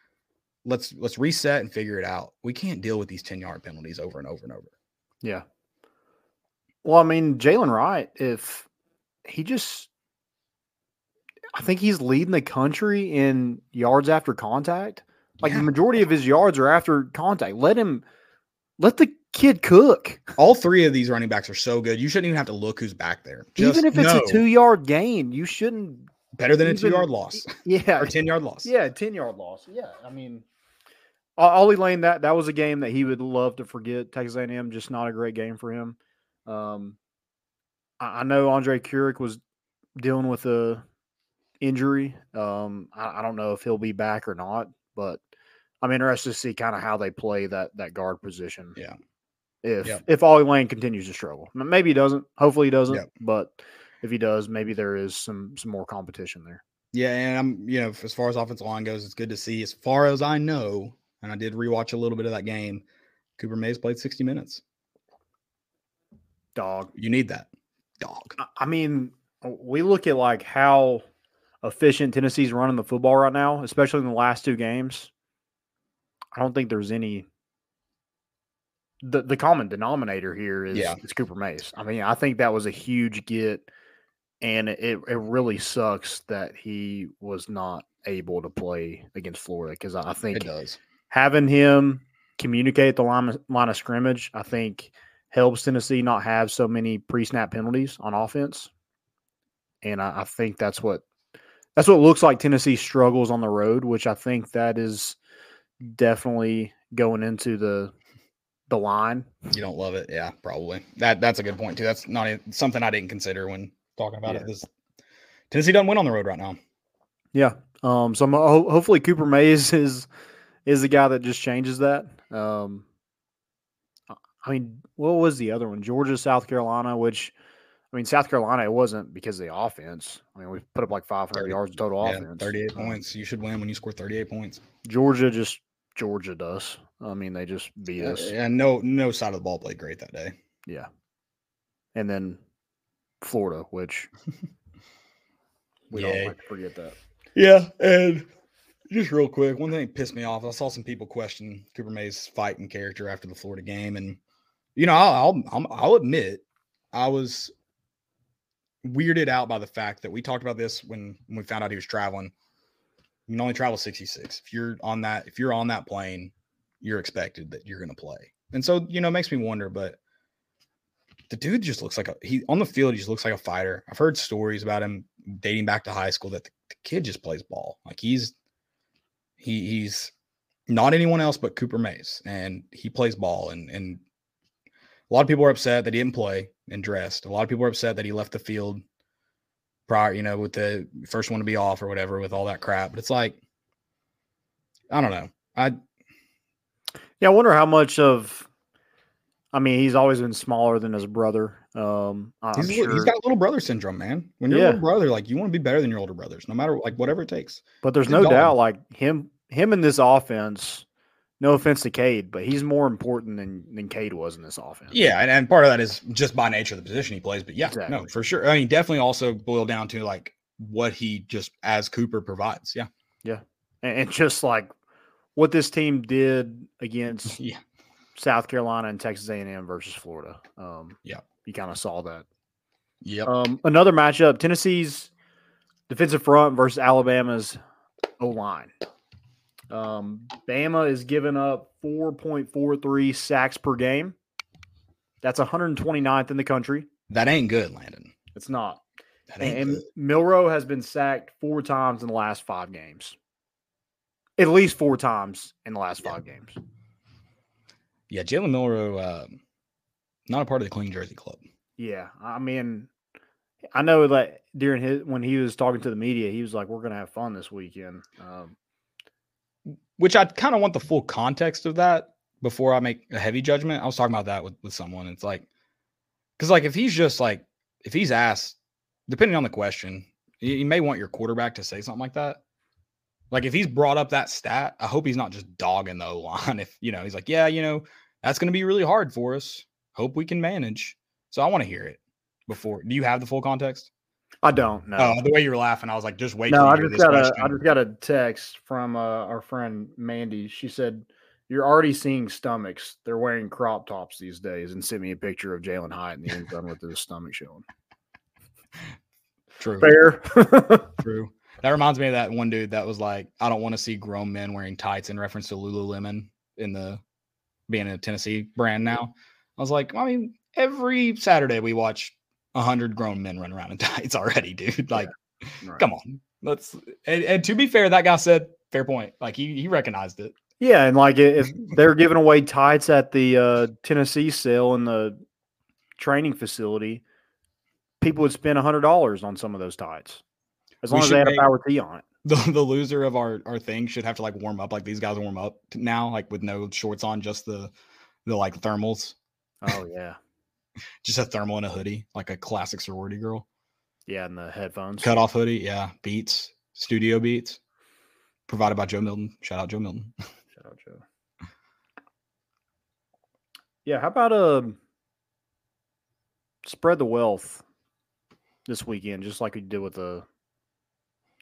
let's let's reset and figure it out. We can't deal with these 10 yard penalties over and over and over.
Yeah. Well, I mean, Jaylen Wright, if he just, I think he's leading the country in yards after contact. Like
Yeah.
the majority of his yards are after contact. Let him, let the kid cook.
All three of these running backs are so good. You shouldn't even have to look who's back there. Just
Even if it's
know
a two yard gain, you shouldn't.
Better than a two yard loss
Yeah.
or 10 yard loss.
Yeah. 10 yard loss. Yeah. I mean, Ollie Lane, that, that was a game that he would love to forget. Texas A&M, just not a great game for him. Um, I, I know Andrej Karic was dealing with a injury. Um, I, I don't know if he'll be back or not, but I'm interested to see kind of how they play that that guard position.
Yeah.
If
Yep.
if Ollie Lane continues to struggle, maybe he doesn't. Hopefully he doesn't. But if he does, maybe there is some some more competition there.
Yeah, and I'm you know as far as offensive line goes, it's good to see. As far as I know, and I did rewatch a little bit of that game. Cooper Mays played 60 minutes.
Dog.
You need that dog.
I- mean, we look at like how efficient Tennessee's running the football right now, especially in the last two games. I don't think there's any. The the common denominator here is,
Yeah.
is Cooper Mays. I mean, I think that was a huge get, and it it really sucks that he was not able to play against Florida because I think
does.
having him communicate the line, of- line of scrimmage, I think helps Tennessee not have so many pre-snap penalties on offense. And I, I think that's what that's what looks like Tennessee struggles on the road, which I think that is definitely going into the the line.
You don't love it, yeah, probably. That that's a good point too. That's not something I didn't consider when talking about
Yeah.
it. This Tennessee doesn't win on the road right now.
Yeah. Um. So I'm, ho- hopefully Cooper Mays is is the guy that just changes that. Um. I- mean, what was the other one? Georgia, South Carolina. Which, I mean, South Carolina. It wasn't because of the offense. I mean, we put up like 500
30
yards total
Yeah,
offense.
38
Um,
points. You should win when you score 38 points.
Georgia just Georgia does. I mean, they just beat
Uh,
us.
and no no side of the ball played great that day.
Yeah. And then Florida, which we
Yay.
don't like to forget that.
Yeah, and just real quick, one thing that pissed me off. I saw some people question Cooper May's fight and character after the Florida game, and you know, I'll I'll, I'll admit I was weirded out by the fact that we talked about this when, when we found out he was traveling. You can only travel 66. If you're on that, if you're on that plane, you're expected that you're going to play. And so, you know, it makes me wonder, but the dude just looks like a he on the field, he just looks like a fighter. I've heard stories about him dating back to high school that the, the kid just plays ball. Like he's he he's not anyone else but Cooper Mays, and he plays ball. And and a lot of people are upset that he didn't play and dressed. A lot of people are upset that he left the field prior, you know, with the first one to be off or whatever, with all that crap. But it's like, I don't know. I
Yeah, I wonder how much of I mean, he's always been smaller than his brother. Um,
He's,
sure,
he's got little brother syndrome, man. When you're a
Yeah.
little brother, like you want to be better than your older brothers, no matter like whatever it takes.
but there's
he's
no doubt, like him, him in this offense. No offense to Cade, but he's more important than than Cade was in this offense.
Yeah, and, and part of that is just by nature of the position he plays. But yeah, no, for sure. I mean, definitely also boil down to like what he just as Cooper provides. Yeah,
and, and just like what this team did against
yeah,
South Carolina and Texas A&M versus Florida. Um,
Yeah.
you kind of saw that.
yep.
Um, another matchup: Tennessee's defensive front versus Alabama's O line. Um, Bama is giving up 4.43 sacks per game. That's 129th in the country.
that ain't good, Landon.
It's not.
That ain't
And
good.
Milroe has been sacked four times in the last five games. At least four times in the last
Yeah.
five games.
Yeah, Jalen Milroe, uh, not a part of the Clean Jersey Club.
Yeah, I mean, I know that during his when he was talking to the media, he was like, "We're gonna have fun this weekend." Um,
Which I kind of want the full context of that before I make a heavy judgment. I was talking about that with, with someone. It's like, because like if he's just like, if he's asked, depending on the question, you, you may want your quarterback to say something like that. Like if he's brought up that stat, I hope he's not just dogging the O line. If you know, he's like, yeah, you know, that's going to be really hard for us. Hope we can manage. So I want to hear it before. Do you have the full context?
I don't know.
Oh, the way you were laughing, I was like, just wait.
no, I just got a. I just got a text from uh, our friend Mandy. She said, "You're already seeing stomachs. They're wearing crop tops these days," and sent me a picture of Jalin Hyatt in the end zone with his stomach showing.
True.
Fair.
True. That reminds me of that one dude that was like, I don't want to see grown men wearing tights in reference to Lululemon in the being a Tennessee brand now. I was like, I mean, every Saturday we watch a hundred grown men run around in tights already, dude. Like,
Right.
come on. Let's and, and to be fair, that guy said fair point. Like he he recognized it.
Yeah, and like if they're giving away tights at the uh, Tennessee sale in the training facility, people would spend hundred dollars on some of those tights, as long as they had
make-
a power tee on it.
The, the loser of our, our thing should have to like warm up like these guys warm up now, like with no shorts on, just the the like thermals,
Oh yeah,
just a thermal and a hoodie, like a classic sorority girl.
yeah, and the headphones.
Cut off hoodie, yeah. Beats, studio beats, provided by Joe Milton. Shout out Joe Milton.
Shout out Joe. Yeah, how about um spread the wealth this weekend, just like we did with the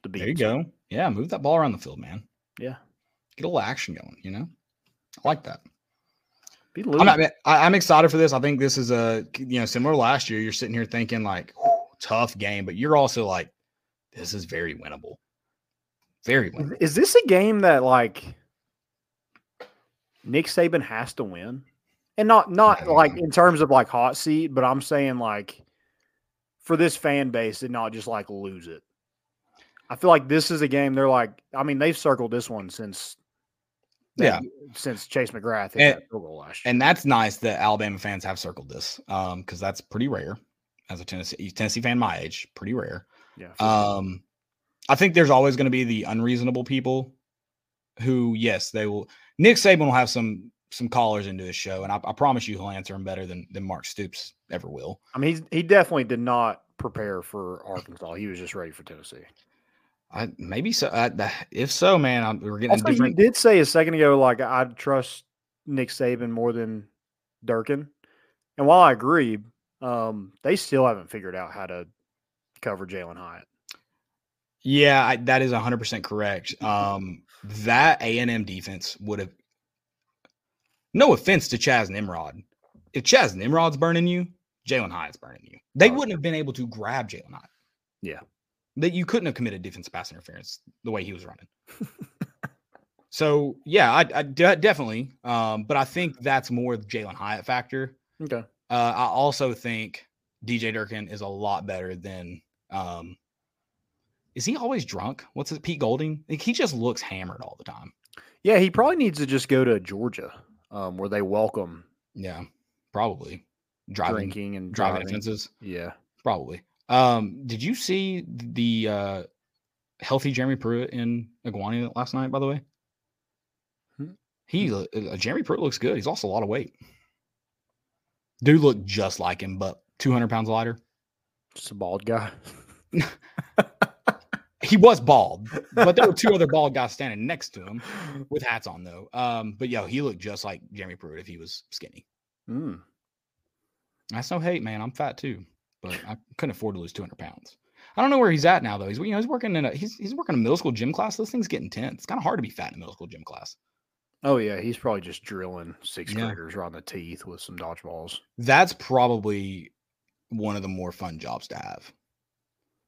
the.
There you go. Yeah, move that ball around the field, man.
Yeah,
Get a little action going. You know, I like that.
be
I'm, not, I, I'm excited for this. I think this is a you know similar to last year. You're sitting here thinking like tough game, but you're also like this is very winnable. Very winnable.
Is this a game that like Nick Saban has to win? And not not like in terms of like hot seat, but I'm saying like for this fan base and not just like lose it. I feel like this is a game they're like I mean, they've circled this one since
Yeah.
since Chase McGrath hit
And-
that field goal last year.
And that's nice that Alabama fans have circled this um because that's pretty rare as a Tennessee Tennessee fan my age, pretty rare.
yeah.
Um, I think there's always going to be the unreasonable people who, yes, they will. Nick Saban will have some some callers into his show, and I, I promise you, he'll answer them better than than Mark Stoops ever will.
I mean, he's, he definitely did not prepare for Arkansas. He was just ready for Tennessee.
I maybe so. I, if so, man, I'm, we're getting
Also, you did say a second ago, like I'd trust Nick Saban more than Durkin. And while I agree, um, they still haven't figured out how to cover Jalin Hyatt.
Yeah, I, that is 100 percent correct. Um, that A and M defense would have. No offense to Chas Nimrod, if Chas Nimrod's burning you, Jalin Hyatt's burning you. They
Oh,
wouldn't have been able to grab Jalin Hyatt.
Yeah.
That you couldn't have committed defensive pass interference the way he was running. so yeah, I, I de- definitely. Um, but I think that's more the Jalin Hyatt factor.
Okay.
Uh, I also think DJ Durkin is a lot better than. Um, is he always drunk? What's it? Pete Golding? Like, he just looks hammered all the time.
Yeah, he probably needs to just go to Georgia, um, where they welcome
Yeah, probably driving
drinking and
driving
driving.
offenses.
Yeah.
Probably. Um, did you see the uh, healthy Jeremy Pruitt in Iguana last night? By the way,
Hmm.
he uh, Jeremy Pruitt looks good. He's lost a lot of weight. Dude looked just like him, but 200 pounds lighter.
Just a bald guy.
He was bald, but there were two other bald guys standing next to him with hats on, though. Um, but yo, he looked just like Jeremy Pruitt if he was skinny.
Mm.
That's no hate, man. I'm fat too, but I couldn't afford to lose 200 pounds. I don't know where he's at now, though. He's you know he's working in a he's he's working a middle school gym class. Those thing's get intense. It's kind of hard to be fat in a middle school gym class.
Oh yeah, he's probably just drilling sixth
Yeah.
graders in the teeth with some dodgeballs.
That's probably one of the more fun jobs to have,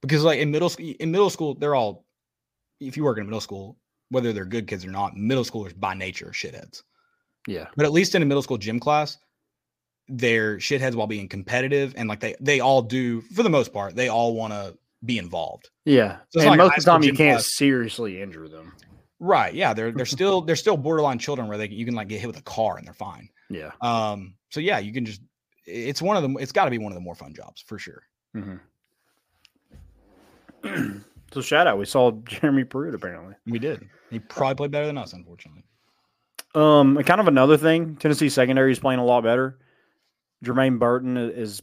because like in middle school, in middle school, they're all if you work in middle school, whether they're good kids or not, middle schoolers by nature are shitheads.
Yeah.
But at least in a middle school gym class, they're shitheads while being competitive, and like they they all do for the most part, they all want to be involved.
Yeah.
So
and
like
most of the time you can't
class.
seriously injure them.
Right. Yeah. They're they're still they're still borderline children where they you can like get hit with a car and they're fine.
Yeah.
Um. So yeah, you can just it's one of the it's got to be one of the more fun jobs for sure.
Mm-hmm. so shout out, we saw Jeremy Pruitt apparently.
We did. He probably played better than us, unfortunately.
Um, kind of another thing, Tennessee secondary is playing a lot better. Jermaine Burton is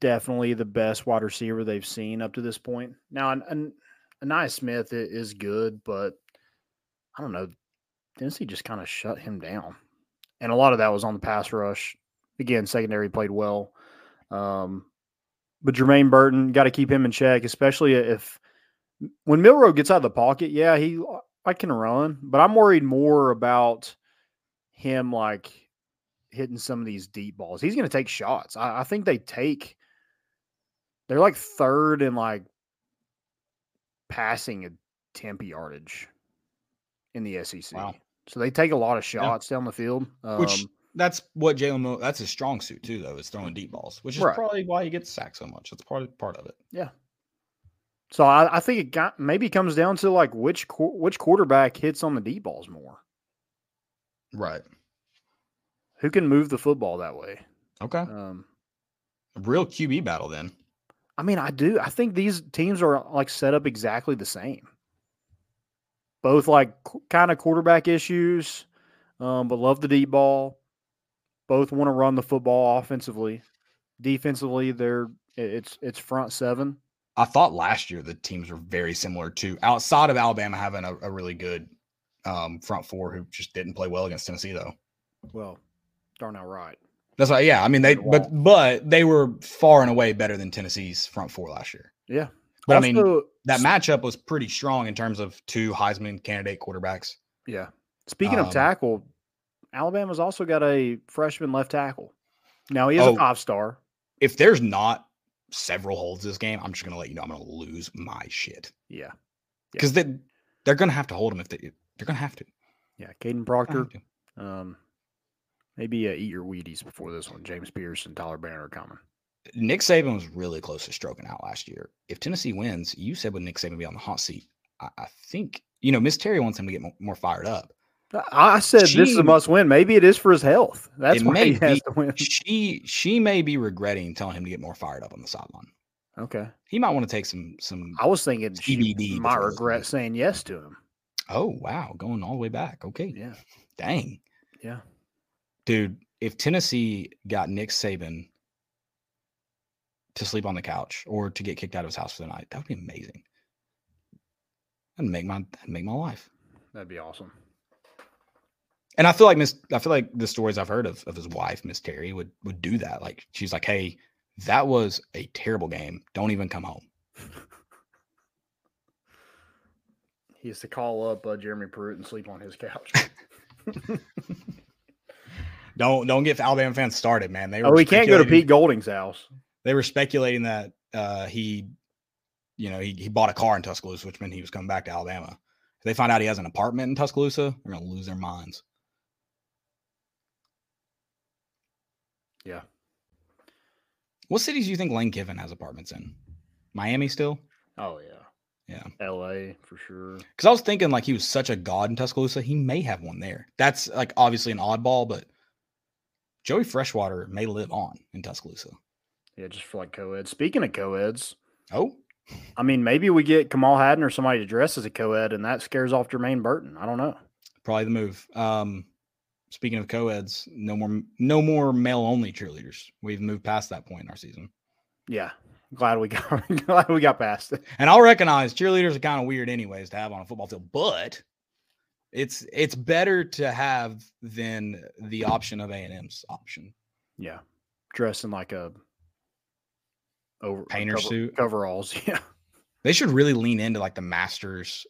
definitely the best wide receiver they've seen up to this point. Now, an, an, Ainias Smith is good, but I don't know. Tennessee just kind of shut him down, and a lot of that was on the pass rush. Again, secondary played well, um, but Jermaine Burton got to keep him in check, especially if when Milroe gets out of the pocket. Yeah, he I can run, but I'm worried more about him like hitting some of these deep balls. He's going to take shots. I, I think they take. They're like third in like passing a attempt yardage in the SEC.
Wow.
So they take a lot of shots down the field. Um,
Which that's what Jalen Mo that's his strong suit too, though, is throwing deep balls, which is
Right.
probably why he gets sacked so much. That's part of, part of it.
Yeah. So I, I think it got maybe comes down to like which which quarterback hits on the deep balls more.
Right.
Who can move the football that way?
Okay.
Um,
A real QB battle then.
I mean, I do. I think these teams are like set up exactly the same. Both like kind of quarterback issues, um, but love the deep ball. Both want to run the football offensively. Defensively, they're it's it's front seven.
I thought last year the teams were very similar too. Outside of Alabama having a, a really good um, front four who just didn't play well against Tennessee though.
Well, darn out right.
That's why, yeah. I mean, they but but they were far and away better than Tennessee's front four last year.
Yeah.
But I mean, that matchup was pretty strong in terms of two Heisman candidate quarterbacks.
Yeah. Speaking of
Um,
tackle, Alabama's also got a freshman left tackle. Now he is
Oh.
a five star.
If there's not several holds this game, I'm just gonna let you know I'm gonna lose my shit
Yeah.
because they they're gonna have to hold him if they they're gonna have to.
Yeah.
Kadyn
Proctor. Um, maybe uh, eat your Wheaties before this one. James Pearce and Tyler Baron are coming.
Nick Saban was really close to stroking out last year. If Tennessee wins, you said would Nick Saban be on the hot seat? I, I think you know Miss Terry wants him to get more, more fired up.
I said this is a must win. Maybe it is for his health. That's why he has
be.
to win.
She she may be regretting telling him to get more fired up on the sideline.
Okay.
He might want to take some some.
I was thinking she
TBD
might regret saying yes to him.
Oh wow, going all the way back. Okay,
Yeah.
dang,
Yeah.
Dude. If Tennessee got Nick Saban to sleep on the couch or to get kicked out of his house for the night, that would be amazing. That'd make my that'd make my life.
That'd be awesome.
And I feel like Miss, I feel like the stories I've heard of, of his wife, Miss Terry, would would do that. Like she's like, "Hey, that was a terrible game. Don't even come home."
He has to call up uh, Jeremy Pruitt and sleep on his couch.
Don't don't get Alabama fans started, man. They
oh, we can't go to Pete Golding's house.
They were speculating that uh, he, you know, he, he bought a car in Tuscaloosa, which meant he was coming back to Alabama. If they find out he has an apartment in Tuscaloosa, they're gonna lose their minds.
Yeah.
What cities do you think Lane Kiffin has apartments in? Miami still?
Oh yeah.
Yeah.
L.A. for sure.
Because I was thinking like he was such a god in Tuscaloosa, he may have one there. That's like obviously an oddball, but Joey Freshwater may live on in Tuscaloosa.
Yeah, just for like co-ed. Speaking of co-eds,
Oh,
I mean, maybe we get Kamal Hadden or somebody to dress as a co-ed, and that scares off Jermaine Burton. I don't know.
probably the move. Um, speaking of co-eds, no more no more male only cheerleaders. We've moved past that point in our season.
Yeah. Glad we got glad we got past it.
And I'll recognize cheerleaders are kind of weird anyways to have on a football field, but it's it's better to have than the option of A&M's option.
Yeah. Dressing like a over
Painter
cover,
suit.
coveralls. Yeah.
They should really lean into like the Masters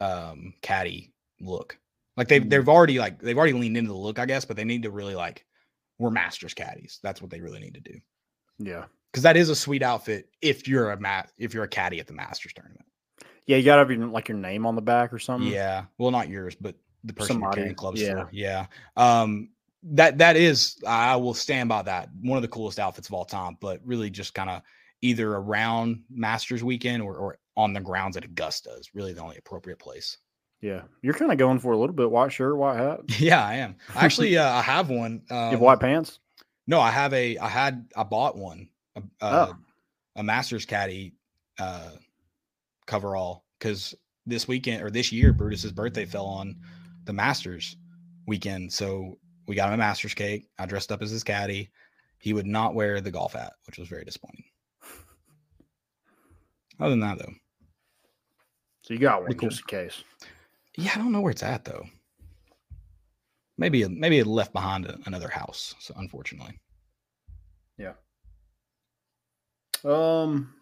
um caddy look. Like they've
Mm.
they've already like they've already leaned into the look, I guess, but they need to really like we're Masters caddies. That's what they really need to do.
Yeah.
Because that is a sweet outfit if you're a mat if you're a caddy at the Masters tournament.
Yeah, you gotta have your like your name on the back or something.
Yeah. Well, not yours, but the person
Somebody,
carrying clubs
yeah.
for. Yeah. Um that that is I will stand by that. One of the coolest outfits of all time, but really just kind of either around Masters weekend or, or on the grounds at Augusta is really the only appropriate place.
Yeah. You're kind of going for a little bit white shirt, white hat.
Yeah, I am. Actually, uh, I have one.
you
Um,
have white pants?
No, I have a. I had. I bought one. A, uh,
Oh.
a Masters caddy uh, coverall because this weekend or this year, Brutus's birthday fell on the Masters weekend. So we got him a Masters cake. I dressed up as his caddy. He would not wear the golf hat, which was very disappointing. Other than that, though,
So you got one
cool.
just in case.
yeah, I don't know where it's at though. Maybe maybe it left behind a- another house. So unfortunately. Yeah.
Um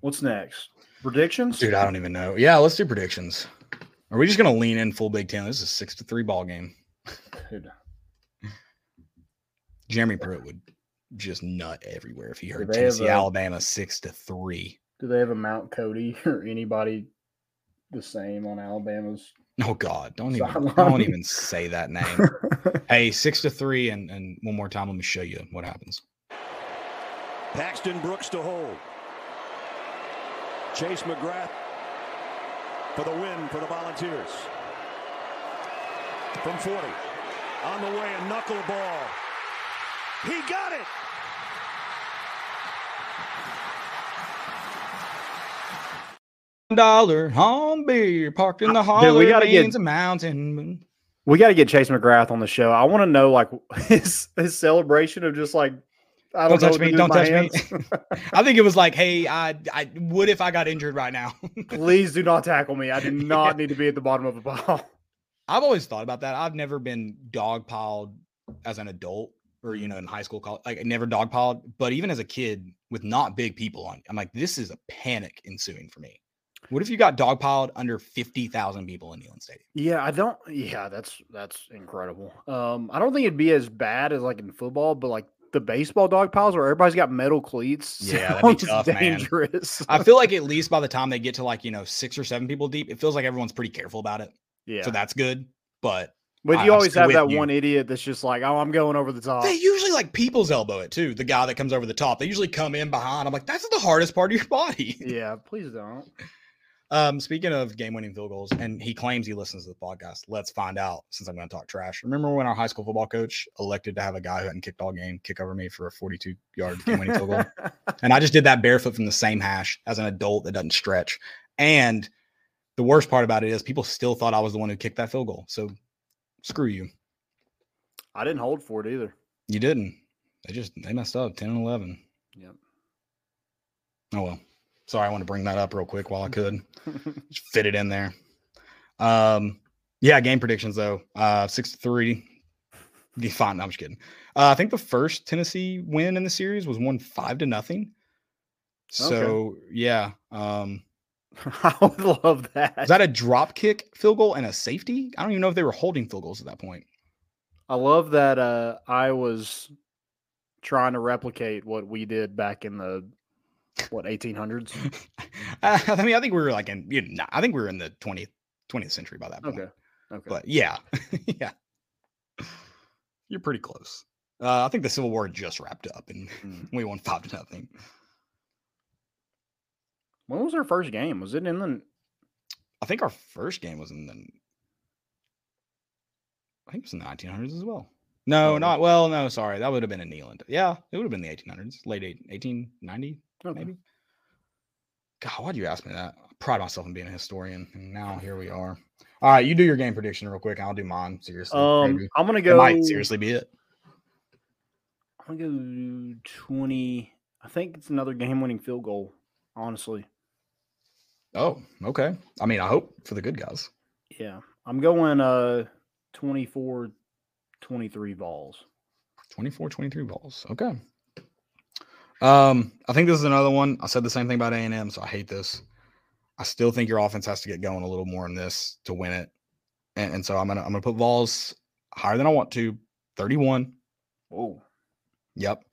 what's next? Predictions?
Dude, I don't even know. Yeah, let's do predictions. Are we just gonna lean in full Big Ten? This is a six to three ball game.
Dude,
Jeremy Pruitt would just nut everywhere if he heard Tennessee,
a-
Alabama six to three.
Do they have a Mount Cody or anybody the same on Alabama's?
Oh God, don't even
Sideline.
don't even say that name. hey, six to three, and and one more time, let me show you what happens.
Paxton Brooks to hold. Chase McGrath for the win for the Volunteers. From 40. On the way, a knuckleball. He got it.
Dollar home beer parked in the
Dude, we
holler
gotta get-
a mountain.
we got to get Chase McGrath on the show. I want to know like his his celebration of just like I don't,
Don't touch me!
do
Don't touch
my
me! I think it was like, hey, I, I would if I got injured right now.
Please do not tackle me. I do not need to be at the bottom of a pile.
I've always thought about that. I've never been dog dogpiled as an adult or, you know, in high school, college, like I never dogpiled. But even as a kid with not big people on, I'm like, this is a panic ensuing for me. What if you got dog dogpiled under 50,000 people in Neyland Stadium?
Yeah, I don't. Yeah, that's that's incredible. Um, I don't think it'd be as bad as like in football, but like the baseball dog piles where everybody's got metal cleats.
Yeah, that'd be tough, man.
dangerous.
I feel like at least by the time they get to like, you know, six or seven people deep, it feels like everyone's pretty careful about it.
yeah,
So that's good. But
but you always have that
you.
one idiot that's just like, oh, I'm going over the top.
they usually like people's elbow it too. The guy that comes over the top, they usually come in behind. I'm like, that's the hardest part of your body.
yeah, please don't.
Um, speaking of game-winning field goals, and he claims he listens to the podcast. Let's find out. Since I'm going to talk trash. Remember when our high school football coach elected to have a guy who hadn't kicked all game kick over me for a 42-yard game-winning field goal, and I just did that barefoot from the same hash as an adult that doesn't stretch. And the worst part about it is people still thought I was the one who kicked that field goal. So screw you.
I didn't hold for it either.
You didn't. They just they messed up 10 and 11.
Yep.
Oh well. Sorry, I want to bring that up real quick while I could. Just fit it in there. Um, yeah, game predictions though. Uh, six to three. Be fine. No, I'm just kidding. Uh, I think the first Tennessee win in the series was one five to nothing. So yeah, um,
I would love that.
was that a drop kick field goal and a safety? I don't even know if they were holding field goals at that point.
I love that uh, I was trying to replicate what we did back in the what 1800s.
Uh, I mean, I think we were like in, you know, I think we were in the 20th 20th century by that point.
Okay. Okay.
But yeah, yeah, you're pretty close. Uh, I think the Civil War just wrapped up and
Mm.
we won five to nothing.
when was our first game? Was it in the
I think our first game was in the. I think it was in the 1900s as well. No,
Oh.
not well. No, sorry, that would have been in Neyland. Yeah, it would have been the 1800s, late 1890
Okay.
maybe. God, why'd you ask me that? I pride myself in being a historian, and now here we are. All right, you do your game prediction real quick. I'll do mine. Seriously,
Um,
Maybe.
I'm gonna
it
go.
might seriously be it.
I'm gonna go twenty. I think it's another game-winning field goal. Honestly,
Oh, okay. I mean, I hope for the good guys.
yeah, I'm going uh 24, 23 balls.
24 23 balls okay um i think this is another one. I said the same thing about a&m so i hate this. I still think your offense has to get going a little more in this to win it. And, and so i'm gonna i'm gonna put vols higher than i want to 31
Oh,
yep.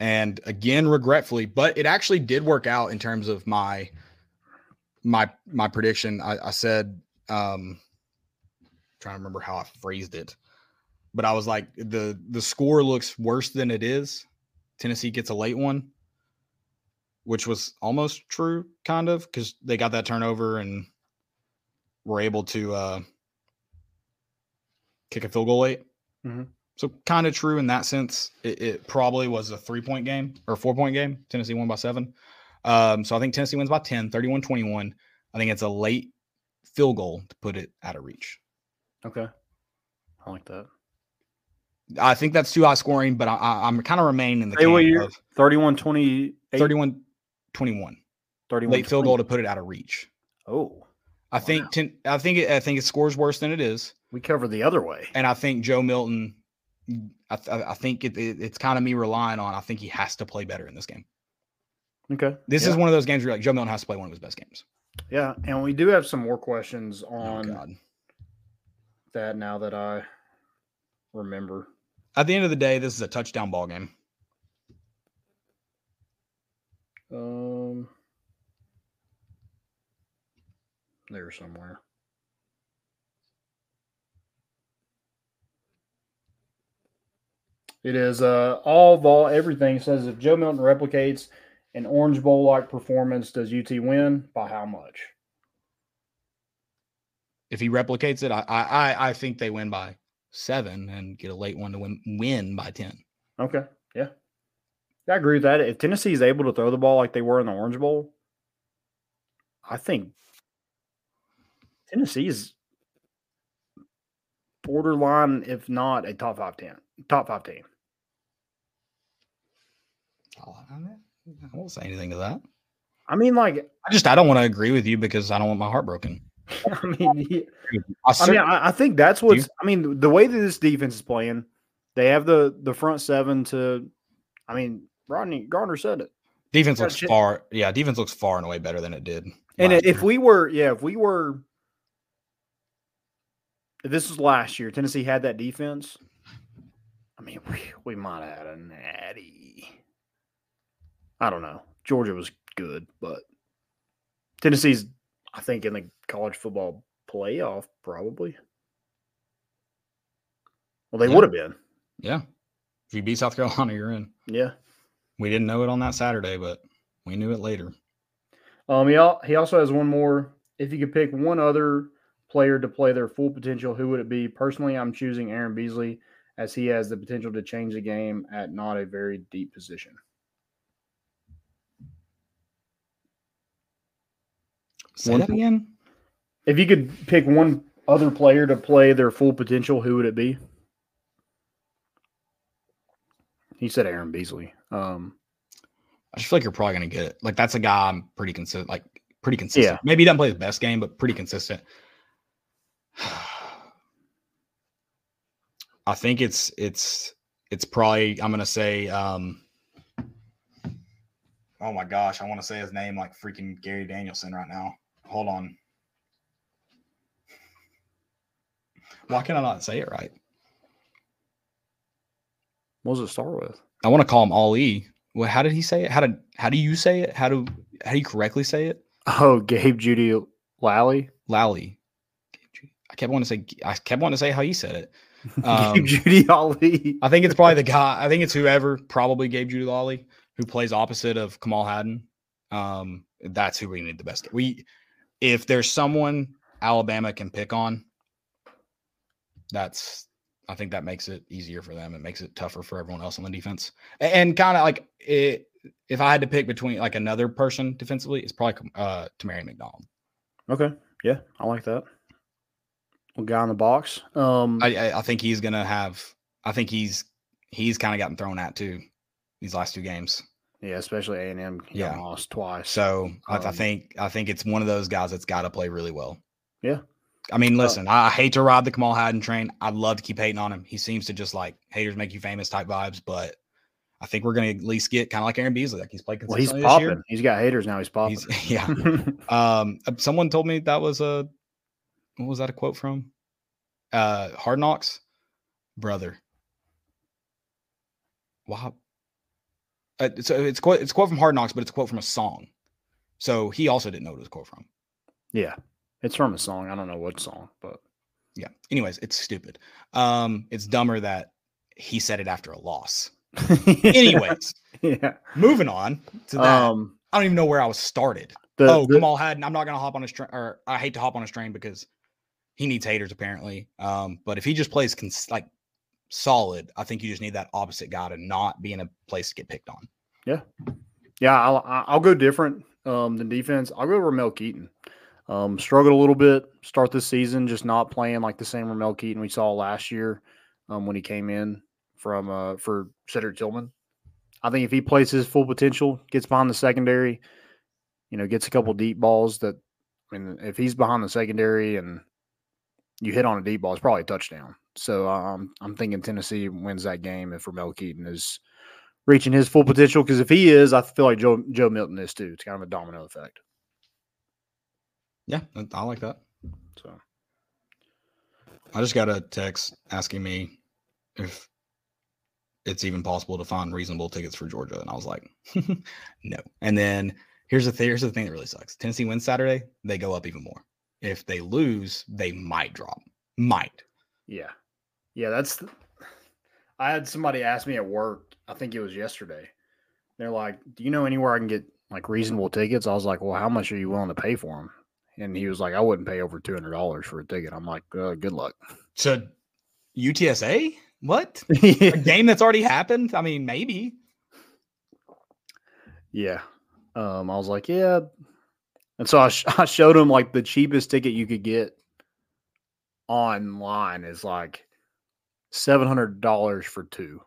And again regretfully but it actually did work out in terms of my my my prediction. I, I said um trying to remember how i phrased it but I was like, the the score looks worse than it is. Tennessee gets a late one, which was almost true, kind of, because they got that turnover and were able to uh, kick a field goal late.
Mhm.
So kind of true in that sense. It, it probably was a three point game or four point game. Tennessee won by seven. Um, so I think Tennessee wins by 10, 31 21. I think it's a late field goal to put it out of reach.
Okay. I like that.
I think that's too high scoring, but I, I, I'm kind of remaining in the
Say what
camp of
31 28
31 21.
31
Late field goal to put it out of reach.
Oh,
I think ten, I think it, I think it scores worse than it is,
we cover the other way.
and I think Joe Milton. I, th- I think it, it- it's kind of me relying on. I think he has to play better in this game.
Okay.
This
yeah.
is one of those games where like Joe Milton has to play one of his best games.
Yeah, and we do have some more questions
Oh
on
God!
that now that I remember.
At the end of the day, this is a touchdown ball game.
Um, there somewhere. It is uh all vol everything says if Joe Milton replicates an Orange Bowl like performance, does UT win? By how much?
If he replicates it, I I I- I think they win by seven and get a late one to win win by ten.
Okay, yeah, I agree with that. If Tennessee is able to throw the ball like they were in the Orange Bowl, I think Tennessee is borderline, if not a top five ten, top five team.
I won't say anything to that.
I mean, like,
I just I don't want to agree with you because I don't want my heart broken.
I mean, he-
I,
I mean, I, I think that's what's. I mean, the way that this defense is playing, they have the the front seven to. I mean, Rodney Garner said it.
defense looks
shit-
far. Yeah, defense looks far and away better than it did.
And if
year.
we were, yeah, if we were, if this was last year, Tennessee had that defense. I mean, we, we might have had a natty. I don't know. Georgia was good, but Tennessee's, I think, in the college football playoff, probably. Well, they
Yeah.
would have been.
yeah, if you beat South Carolina, you're in.
Yeah.
We didn't know it on that Saturday, but we knew it later.
Um, he, al- he also has one more. If you could pick one other player to play their full potential, who would it be? Personally, I'm choosing Aaron Beasley as he has the potential to change the game at not a very deep position.
Say
One
that again.
If you could pick one other player to play their full potential, who would it be? He said Aaron Beasley. Um,
I just feel like you're probably gonna get it. Like that's a guy I'm pretty consistent. Like pretty consistent.
Yeah.
Maybe he doesn't play the best game, but pretty consistent. I think it's it's it's probably I'm gonna say um oh my gosh, I want to say his name like freaking Gary Danielson right now. Hold on. Why can I not say it right?
what does it start with?
I want to call him Ali. Well, how did he say it? How did how do you say it? How do how do you correctly say it?
Oh, Gabe Judy Lally.
Lally. I kept wanting to say I kept wanting to say how he said it. Um,
Gabe Judy Ali.
I think it's probably the guy. I think it's whoever probably gave Judy Lawley, who plays opposite of Kamal Hadden. Um, that's who we need the best. We, if there's someone Alabama can pick on, that's. I think that makes it easier for them. It makes it tougher for everyone else on the defense. And, kind of like it, if I had to pick between like another person defensively, it's probably uh Tamari McDonald.
Okay. Yeah, I like that. guy in the box. Um,
I, I I think he's gonna have. I think he's he's kind of gotten thrown at too these last two games.
Yeah, especially A and M.
Yeah.
lost twice.
So I, I
Um,
think I think it's one of those guys that's got to play really well.
Yeah.
I mean, listen, I I hate to ride the Kamal Hadden train. I'd love to keep hating on him. He seems to just like haters make you famous type vibes, but I think we're gonna at least get kind of like Aaron Beasley. Like he's played
well, he's popping.
year.
He's got haters now. He's popping.
He's yeah. Um, uh, someone told me that was a what was that a quote from? Uh, Hard Knocks, brother. Wow. Uh, so it's quote it's a quote from Hard Knocks, but it's a quote from a song. So he also didn't know what it was a quote from.
yeah, it's from a song. I don't know what song, but
Yeah. Anyways, it's stupid. Um, it's dumber that he said it after a loss. Anyways,
yeah.
moving on to that.
Um,
I don't even know where I was started.
the,
oh,
the-
Kamal Hadden. I'm not gonna hop on a train, or I hate to hop on a train because he needs haters apparently. Um, but if he just plays cons- like solid, I think you just need that opposite guy to not be in a place to get picked on.
Yeah, I'll I- I'll go different um, than defense. I'll go Ramel Keyton. Um, struggled a little bit start this season, just not playing like the same Ramel Keyton we saw last year um, when he came in from uh, for Cedric Tillman. I think if he plays his full potential, gets behind the secondary, you know, gets a couple deep balls that, I mean, if he's behind the secondary and you hit on a deep ball, it's probably a touchdown. So um, I'm thinking Tennessee wins that game if Ramel Keyton is reaching his full potential. Because if he is, I feel like Joe Joe Milton is too. It's kind of a domino effect.
Yeah, I- like that.
So
I just got a text asking me if it's even possible to find reasonable tickets for Georgia, and I was like, no. And then here's the th- here's the thing that really sucks: Tennessee wins Saturday, they go up even more. If they lose, they might drop. Might.
yeah, yeah, that's. The, I had somebody ask me at work. I think it was yesterday. They're like, "Do you know anywhere I can get like reasonable tickets?" I was like, "Well, how much are you willing to pay for them?" And he was like, "I wouldn't pay over two hundred dollars for a ticket." I'm like, uh, "Good luck."
To UTSA? What? A game that's already happened? I mean, maybe.
Yeah. Um, I was like, yeah. And so I, sh- I showed him like the cheapest ticket you could get online is like $700 for two,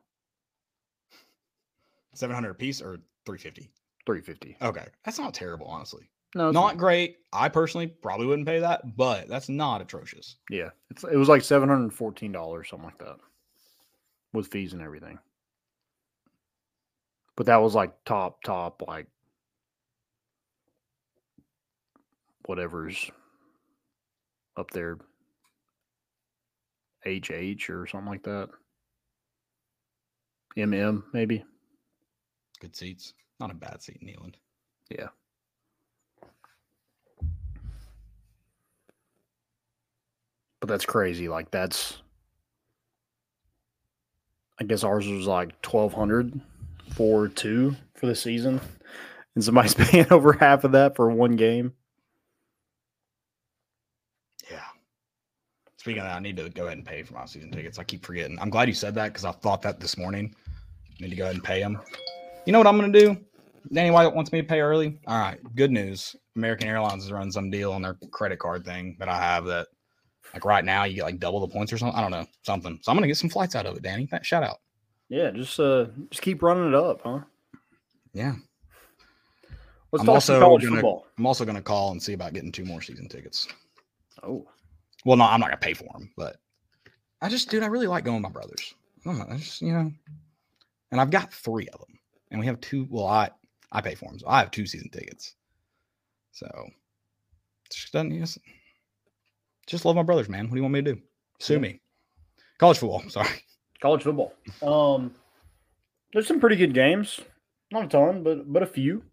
Seven hundred a piece or three fifty.
350
Okay, that's not terrible, honestly.
No, it's
Not great. I personally probably wouldn't pay that, but that's not atrocious.
Yeah. It's, it was like $714, something like that with fees and everything. But that was like top, top, like whatever's up there. HH or something like that. MM, maybe.
Good seats. Not a bad seat in Neyland.
Yeah. But that's crazy. Like that's I guess ours was like twelve hundred for two for the season. And somebody's paying over half of that for one game.
Speaking of that, I need to go ahead and pay for my season tickets. I keep forgetting. I'm glad you said that because I thought that this morning. I need to go ahead and pay them. You know what I'm going to do? Danny White wants me to pay early. All right. Good news. American Airlines is running some deal on their credit card thing that I have that, like right now, you get like double the points or something. I don't know. Something. So I'm going to get some flights out of it, Danny. Shout out.
Yeah, just uh just keep running it up, huh?
Yeah.
Let's
I'm also gonna-
football.
I'm also going to call and see about getting two more season tickets.
Oh.
Well, no, I'm not gonna pay for them, but I just, dude, I really like going with my brothers. I I just, you know, and I've got three of them, and we have two. Well, I I pay for them, so I have two season tickets. So just doesn't you just, just love my brothers, man. What do you want me to do? Sue
Yeah.
me. College football. Sorry.
College football. Um, there's some pretty good games. Not a ton, but but a few.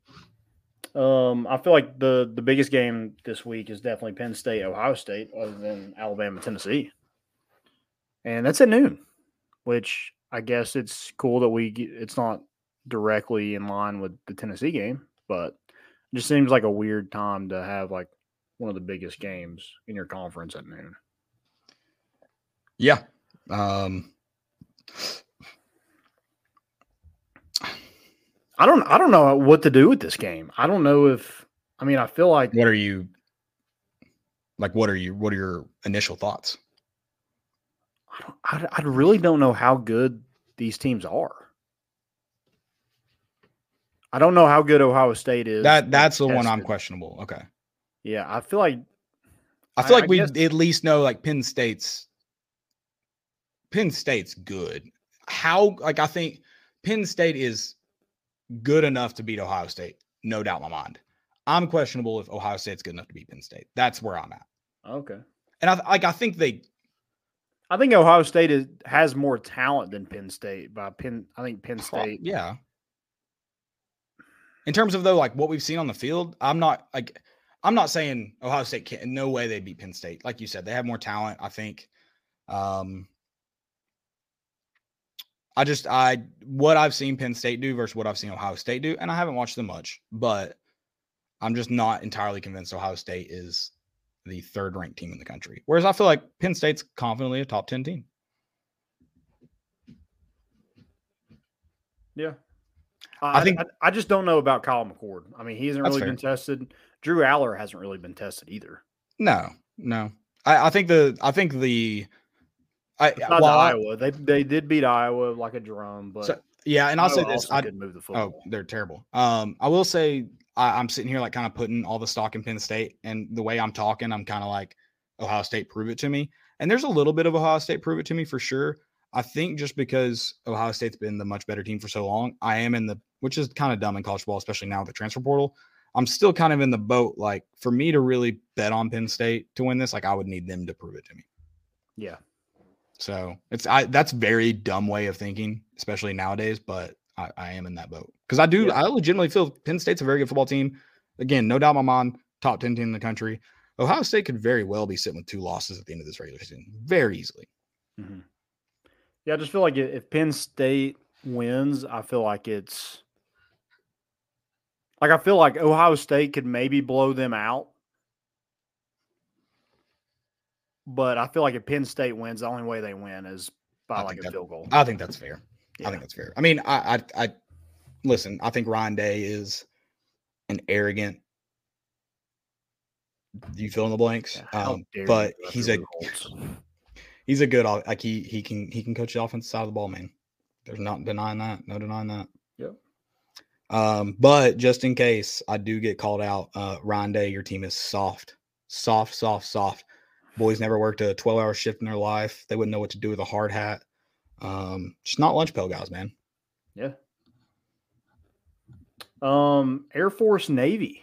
Um, I feel like the the biggest game this week is definitely Penn State, Ohio State, other than Alabama, Tennessee, and that's at noon. Which I guess it's cool that we get, it's not directly in line with the Tennessee game, but it just seems like a weird time to have like one of the biggest games in your conference at noon.
Yeah. Um.
I don't I don't know what to do with this game. I don't know if I mean I feel like
What are you? Like, what are you? What are your initial thoughts?
I, don't, I, I really don't know how good these teams are. I don't know how good Ohio State is.
That that's the one I'm questionable. Okay.
Yeah, I feel like
I feel
I-
like we at least know like Penn State's Penn State's good. How like I think Penn State is good enough to beat Ohio State, no doubt in my mind. I'm questionable if Ohio State's good enough to beat Penn State. That's where I'm at.
okay.
And I like I think they
I think Ohio State is, has more talent than Penn State. By Penn, I think Penn State.
yeah. In terms of though, like what we've seen on the field, I'm not like I'm not saying Ohio State can't. No way they beat Penn State. Like you said, they have more talent. I think. Um, I just I what I've seen Penn State do versus what I've seen Ohio State do, and I haven't watched them much, but I'm just not entirely convinced Ohio State is the third ranked team in the country. Whereas I feel like Penn State's confidently a top ten team.
Yeah.
I
I,
think-
I, I just don't know about Kyle McCord. I mean, he hasn't really been tested. Drew Allar hasn't really been tested either.
No, no. I, I think the I think the I
It's not
I-
Iowa. They they did beat Iowa like a drum, but
So, yeah, and I'll say this: I,
could move the
oh, they're terrible. Um, I will say I, I'm sitting here like kind of putting all the stock in Penn State, and the way I'm talking, I'm kind of like Ohio State, prove it to me. And there's a little bit of Ohio State, prove it to me for sure. I think just because Ohio State's been the much better team for so long, I am in the which is kind of dumb in college ball, especially now with the transfer portal. I'm still kind of in the boat. Like for me to really bet on Penn State to win this, like I would need them to prove it to me.
yeah.
So it's I that's very dumb way of thinking, especially nowadays. But I, I am in that boat because I do
Yeah.
I legitimately feel Penn State's a very good football team. Again, no doubt in my mind, top ten team in the country. Ohio State could very well be sitting with two losses at the end of this regular season, very easily.
Mhm. Yeah, I just feel like if Penn State wins, I feel like it's like I feel like Ohio State could maybe blow them out. But I feel like if Penn State wins, the only way they win is by
I
like a
that-
field goal.
I think that's fair. I think that's fair. I mean, I, I, I listen. I think Ryan Day is an arrogant. You fill in the blanks,
Yeah,
um, but he's a he's a good like he he can he can coach the offensive side of the ball, man. There's not denying that. No denying that.
Yep.
Um, but just in case I do get called out, uh, Ryan Day, your team is soft, soft, soft, soft. Boys never worked a 12 hour shift in their life. They wouldn't know what to do with a hard hat. Um, just not lunch pail guys, man.
Yeah. Um, Air Force Navy.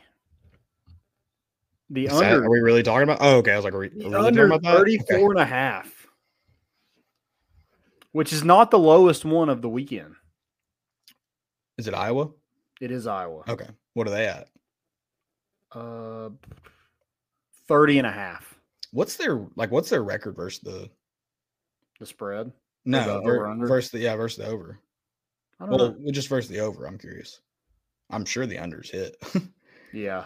The
Is that-
under
are we really talking about? Oh, okay. I was like, are we, are we really
under
talking about
34
Okay.
and a half, which is not the lowest one of the weekend.
Is it Iowa?
It is Iowa.
Okay. What are they at?
Uh 30 and a half,
What's their like? What's their record versus the
the spread.
no
the
ver- versus the yeah versus the over?
I don't
Well,
know.
just versus the over. I'm curious. I'm sure the unders hit.
Yeah.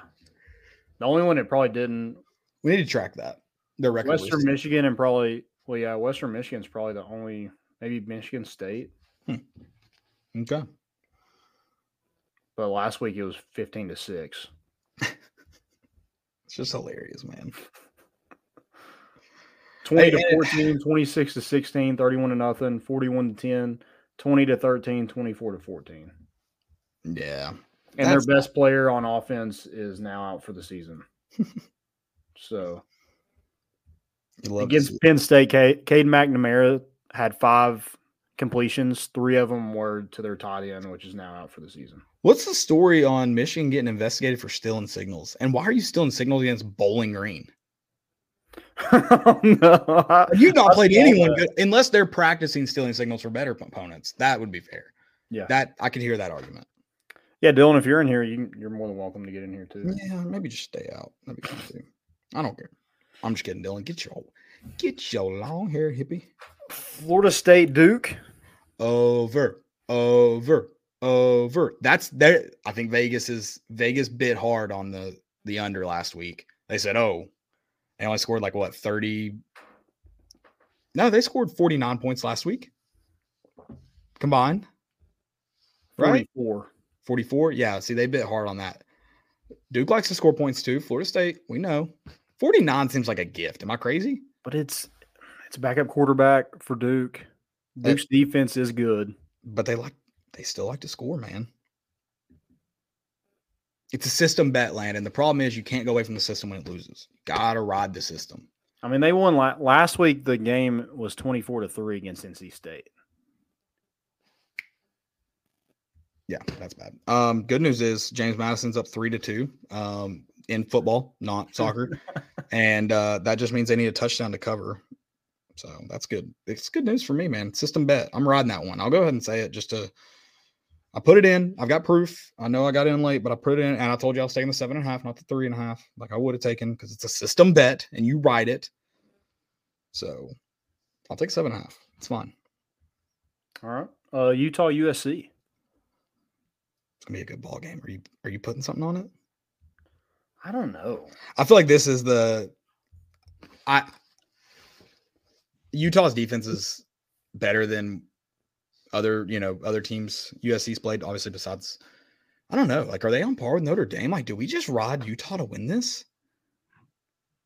The only one that probably didn't
we need to track that. Their record.
Western. Michigan and probably well yeah, Western Michigan's probably the only maybe Michigan State. Hmm.
Okay.
But last week it was 15 to 6.
It's just hilarious, man.
20 to
Hey,
14, 26 to 16, 31 to nothing, 41 to 10, 20 to 13, 24 to 14.
Yeah.
And
That's-
their best player on offense is now out for the season. so
You love to
against. Penn State, Cade, Cade McNamara had five completions. Three of them were to their tight end, which is now out for the season.
What's the story on Michigan getting investigated for stealing signals? And why are you stealing signals against Bowling Green?
oh, no.
You've not played anyone good unless they're practicing stealing signals for better opponents. That would be fair.
Yeah.
That I could hear that argument.
Yeah, Dylan, if you're in here, you, you're more than welcome to get in here too.
Yeah, maybe just stay out. That'd be too. I don't care. I'm just kidding, Dylan. Get your get your long hair hippie.
Florida State Duke.
Over, over, over. That's there. I think Vegas is Vegas bit hard on the the under last week. They said, oh, they only scored like what 30. No, they scored 49 points last week combined. Right?
44.
44. Yeah. See, they bit hard on that. Duke likes to score points too. Florida State, we know. 49 seems like a gift. Am I crazy?
But it's It's a backup quarterback for Duke. Duke's defense is good.
but they like they still like to score, man. It's a system bet land, and the problem is you can't go away from the system when it loses. Gotta ride the system.
I mean, they won la- last week. The game was twenty four to three against NC State.
Yeah, that's bad. Um, good news is James Madison's up three to two um, in football, not soccer, and uh, that just means they need a touchdown to cover. So that's good. It's good news for me, man. System bet. I'm riding that one. I'll go ahead and say it just to. I put it in. I've got proof. I know I got in late, but I put it in, and I told you I was taking the seven and a half, not the three and a half, like I would have taken because it's a system bet, and you ride it. So I'll take seven and a half. It's fine.
All right, uh, Utah USC.
It's gonna be a good ball game. Are you are you putting something on it?
I don't know.
I feel like this is the I Utah's defense is better than other, you know, other teams USC's played, obviously, besides I don't know. Like, are they on par with Notre Dame? Like, do we just ride Utah to win this?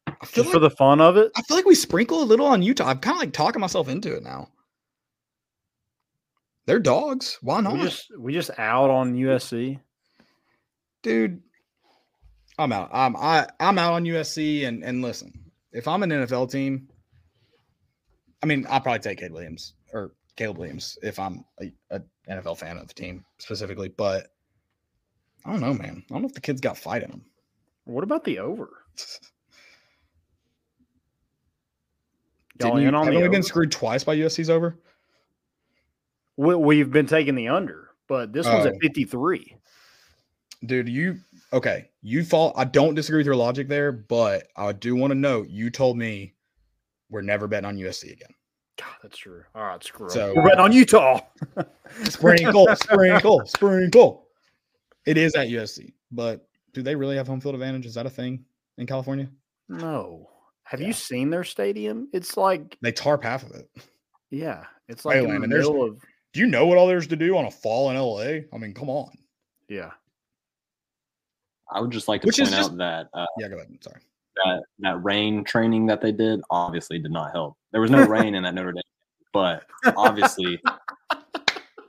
I feel
Just
like
for the fun of it.
I feel like we sprinkle a little on Utah. I'm kind of like talking myself into it now. They're dogs. Why not?
We just we just out on USC.
dude i'm out i'm I, i'm out on usc and and listen if i'm an nfl team i mean i'll probably take caleb williams or caleb williams if i'm a, a nfl fan of the team specifically but i don't know man. I don't know if the kid's got fight in him
What about the over?
Didn't
Y'all
you,
on
haven't
the
we been screwed twice by usc's over?
We, we've been taking the under, but this one's at oh. fifty three.
dude you okay you fall i don't disagree with your logic there but i do want to note you told me we're never betting on usc again
God, that's true. All right, screw it.
So-
We're betting on Utah.
sprinkle, sprinkle, sprinkle. It is at USC, but do they really have home field advantage? Is that a thing in California?
No. Have
Yeah.
you seen their stadium? It's like,
They tarp half of it.
yeah, it's like
Hey,
in the
there's-
middle of,
Do you know what all there's to do on a fall in LA? I mean, come on.
yeah.
I would just like to
Which is
point
just-
out that uh,
Yeah, go ahead. Sorry.
That that rain training that they did obviously did not help. There was no rain in that Notre Dame, but obviously,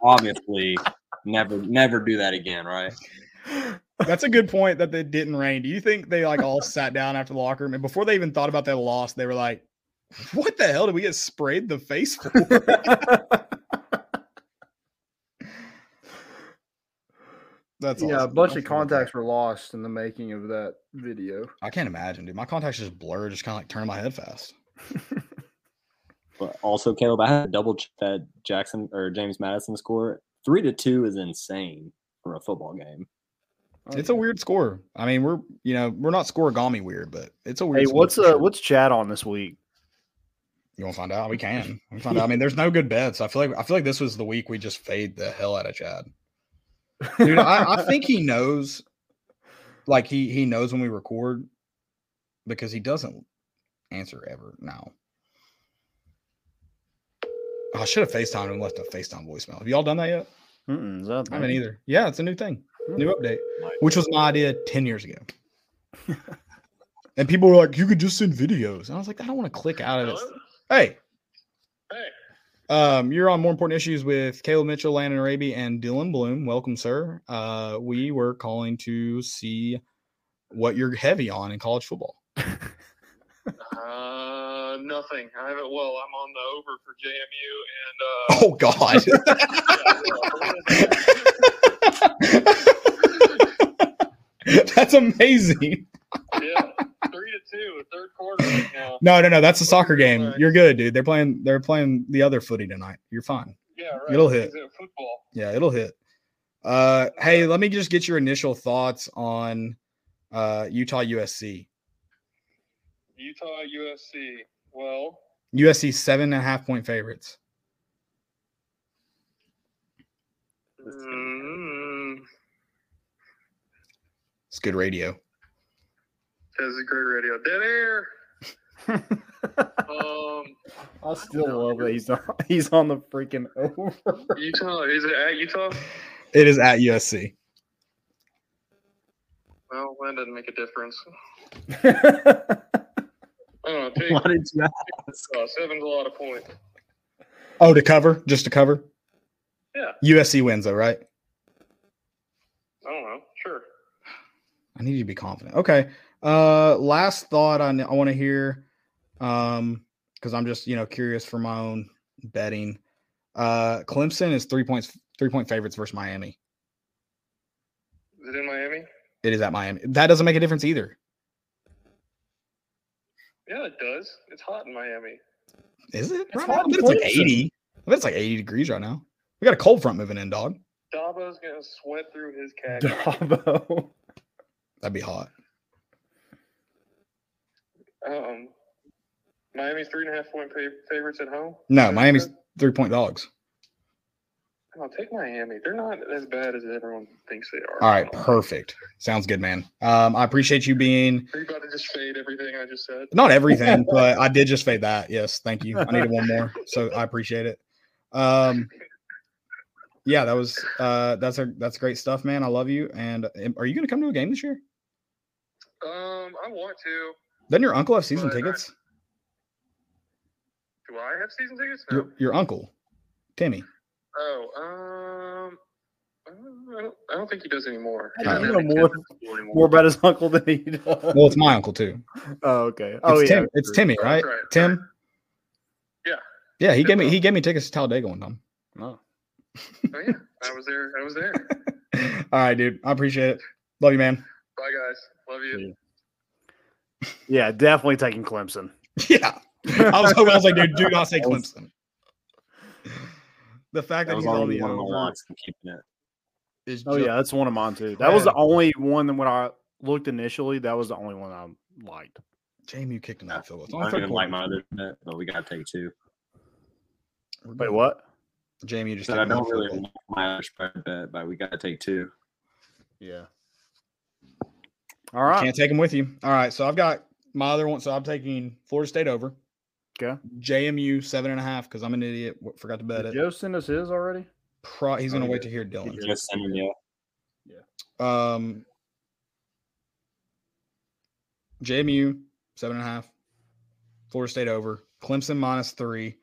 obviously, never never do that again, right?
That's a good point that they didn't rain. Do you think they like all sat down after the locker room and before they even thought about that loss, they were like, "What the hell did we get sprayed the face for?" That's
yeah, a bunch
I
of
forgot that.
contacts were lost in the making of that video.
I can't imagine, dude. My contacts just blur, just kind of like turning my head fast.
But also, Caleb, I had to double check that Jackson or James Madison score. Three to two is insane for a football game.
It's a weird score. I mean, we're you know we're not scorigami weird, but it's a weird.
Hey, what's
for
uh
sure.
what's Chad on this week?
You want to find out? We can. We can find out. I mean, there's no good bets. I feel like I feel like this was the week we just fade the hell out of Chad. Dude, I, I think he knows. Like he he knows when we record, because he doesn't answer ever now. I should have FaceTimed and left a FaceTime voicemail. Have y'all done that yet?
Mm-mm, is that
I haven't either. Yeah, it's a new thing,
Hmm.
new update, which was my idea ten years ago. and people were like, "You could just send videos," and I was like, "I don't want to click out of it." Hey,
Hey.
Um, you're on more important issues with Caleb Mitchell, Landon Araby, and Dylan Bloom. Welcome, sir. Uh, we were calling to see what you're heavy on in college football.
Uh, nothing. I haven't. Well, I'm on the over for JMU, and uh,
Oh God. That's amazing.
yeah, three to quarter right now.
No, no, no. That's a soccer game.
Right.
You're good, dude. They're playing. They're playing the other footy tonight. You're fine.
Yeah, right.
It'll hit.
Football?
Yeah, it'll hit. Uh, hey, let me just get your initial thoughts on uh, Utah USC.
Utah, USC. Well,
USC seven and a half point favorites.
mm,
It's good radio.
This is great radio. Dead air. um,
I still love that he's on he's on the freaking over.
Utah. Is it at Utah?
It is at USC.
Well, that doesn't make a difference.
I don't know. Take,
Why did you ask?
uh, seven's a lot of points.
Oh, to cover, just to cover.
Yeah.
USC wins though, right?
I don't know. Sure.
I need you to be confident. Okay. Uh, last thought I, I want to hear, um, because I'm just you know curious for my own betting. Uh, Clemson is three points, three point favorites versus Miami.
Is it in Miami?
It is at Miami. That doesn't make a difference either.
Yeah, it does. It's hot in Miami.
Is it?
It's
Right
hot
now? I bet it's like 80. I bet it's like 80 degrees right now. We got a cold front moving in, dog.
Dabo's gonna sweat through his cat.
Dabo.
That'd be hot.
Um, Miami's three and a half point favorites at home.
No, Miami's three point dogs.
I'll take Miami. They're not as bad as everyone thinks they are.
All right, perfect. Sounds good, man. Um, I appreciate you being
Are you about to just fade everything I just said?
not everything, but I did just fade that. Yes, thank you. I needed one more, so I appreciate it. Um, yeah, that was uh, that's a that's great stuff, man. I love you. And um, are you going to come to a game this year?
Um, I want to.
Doesn't your uncle have season
But I-
tickets?
Do I have season tickets? No.
Your, your uncle, Timmy.
Oh, um, I don't, I don't think he does anymore.
How do
He
you
doesn't
know more-
anymore.
More about his uncle than he does.
Well, it's my uncle too.
oh, okay.
It's
Oh, yeah.
Tim. It's. Timmy, right?
right,
Tim.
Yeah.
Yeah, he
Tim
gave me
Bob.
he gave me tickets to Talladega one time.
Oh.
Oh yeah, I was there. I was there.
All right, dude. I appreciate it. Love you, man.
Bye guys. Love you.
Yeah, definitely taking Clemson.
Yeah. I was hoping I was like, dude, do not say Clemson. The fact that,
That
he's on
only
the
one of my
over
locks. I'm keeping it.
is
Oh
ju-
yeah, that's one of mine too. That was the only one that when I looked initially, that was the only one I liked.
Jamie, you kicked in that field.
I don't even like my other bet, but we gotta take two.
Wait, what?
Jamie, you just
Said I don't really like my other spread bet, but we gotta take two.
Yeah. All
goal.
right.
Can't take them with you. All right, so I've got my other one. So I'm taking Florida State over.
Okay.
JMU seven and a half because I'm an idiot. Forgot to bet
Did
it.
Joe send us his already?
Pro- he's gonna
Oh,
wait
yeah.
to hear Dylan.
Just sending you.
Um, JMU seven and a half. Florida State over. Clemson minus three.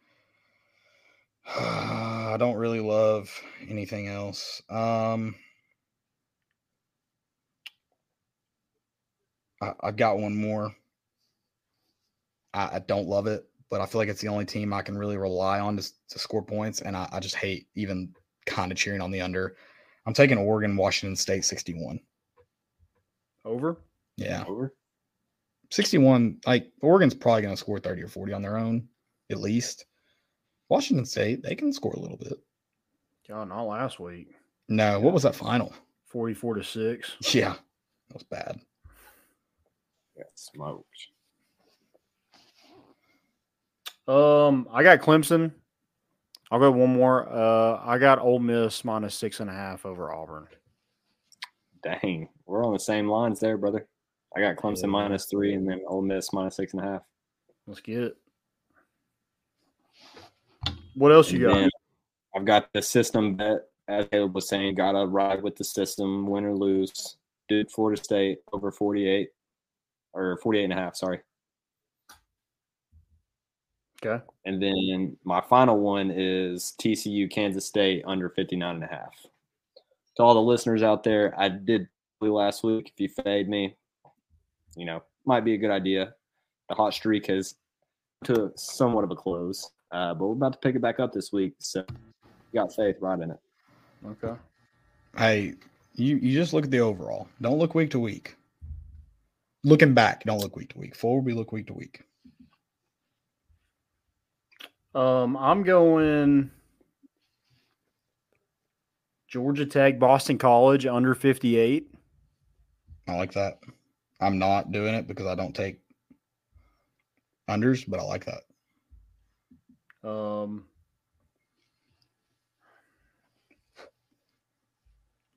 I don't really love anything else. Um, I, I've got one more. I, I don't love it, but I feel like it's the only team I can really rely on to, to score points, and I, I just hate even kind of cheering on the under. I'm taking Oregon, Washington State 61.
Over?
Yeah.
Over.
61, like Oregon's probably going to score 30 or 40 on their own, at least. Washington State, they can score a little bit.
God, not last week.
No, what was that final?
44 to 6.
Yeah, that was bad.
Smoked.
Um, I got Clemson. I'll go one more. Uh, I got Ole Miss minus six and a half over Auburn.
Dang, we're on the same lines there, brother. I got Clemson
Yeah.
minus three, and then Ole Miss minus six and a half.
Let's get it. What else you
And
got?
I've got the system bet, as Caleb was saying, gotta ride with the system, win or lose. Duke, Florida State over 48 or 48 and a half, sorry.
Okay.
And then my final one is TCU, Kansas State under 59 and a half. To all the listeners out there, I did last week. If you fade me, you know, might be a good idea. The hot streak has to somewhat of a close, uh, but we're about to pick it back up this week. So you got faith right in it.
Okay.
Hey, you, you just look at the overall. Don't look week to week. Looking back, don't look week to week. Forward, we look week to week.
Um, I'm going Georgia Tech, Boston College under 58.
I like that. I'm not doing it because I don't take unders, but I like that.
Um,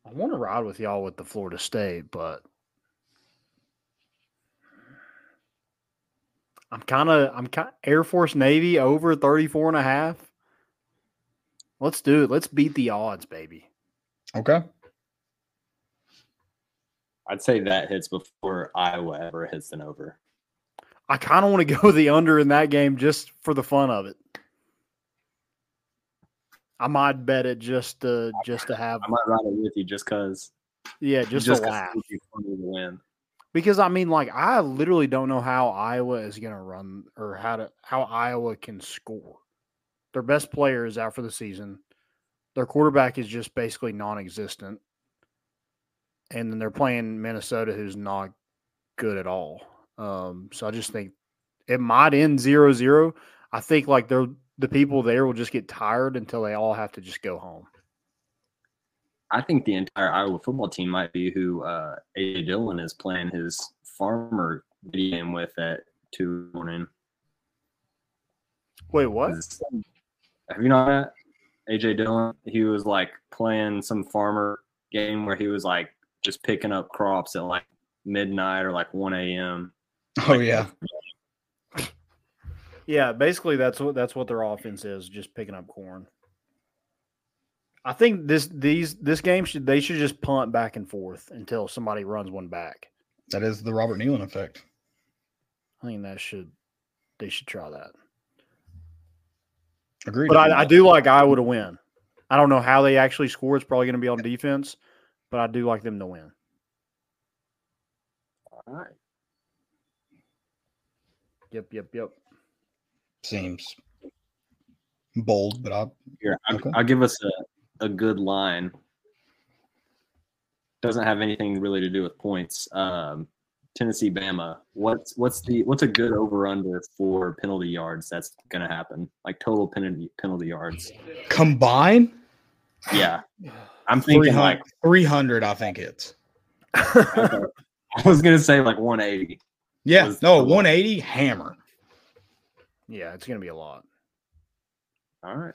I want to ride with y'all with the Florida State, but I'm kind of I'm kind Air Force Navy over 34 and a half. Let's do it. Let's beat the odds, baby.
Okay.
I'd say that hits before Iowa ever hits an over.
I kind of want to go the under in that game just for the fun of it. I might bet it just to just to have
I might ride it with you just because.
yeah just,
Just
to
'cause
laugh
be funny to win.
Because I mean like I literally don't know how Iowa is going to run or how to how Iowa can score. Their best player is out for the season. Their quarterback is just basically non-existent, and then they're playing Minnesota, who's not good at all. Um, so I just think it might end 0-0. I think like they're the people there will just get tired until they all have to just go home.
I think the entire Iowa football team might be who uh, AJ Dillon is playing his farmer video game with at two in morning.
Wait, what?
Have you not met AJ Dillon? He was like playing some farmer game where he was like just picking up crops at like midnight or like 1 a.m.
Oh yeah.
Yeah, basically that's what that's what their offense is, just picking up corn. I think this these this game should they should just punt back and forth until somebody runs one back.
That is the Robert Nealon effect.
I think that should they should try that.
Agreed.
But I, I do like Iowa to win. I don't know how they actually score. It's probably going to be on defense, but I do like them to win.
All right.
Yep, yep, yep.
Seems bold, but I
Here, I'll,
Okay.
I'll give us a, a good line. Doesn't have anything really to do with points. Um, Tennessee Bama. What's what's the what's a good over under for penalty yards that's gonna happen? Like total penalty penalty yards.
combine
Yeah. I'm thinking like
300, I think it's.
I was gonna say like 180.
Yeah,
Was-
no, 180 hammer.
Yeah, it's going to be a lot.
All right.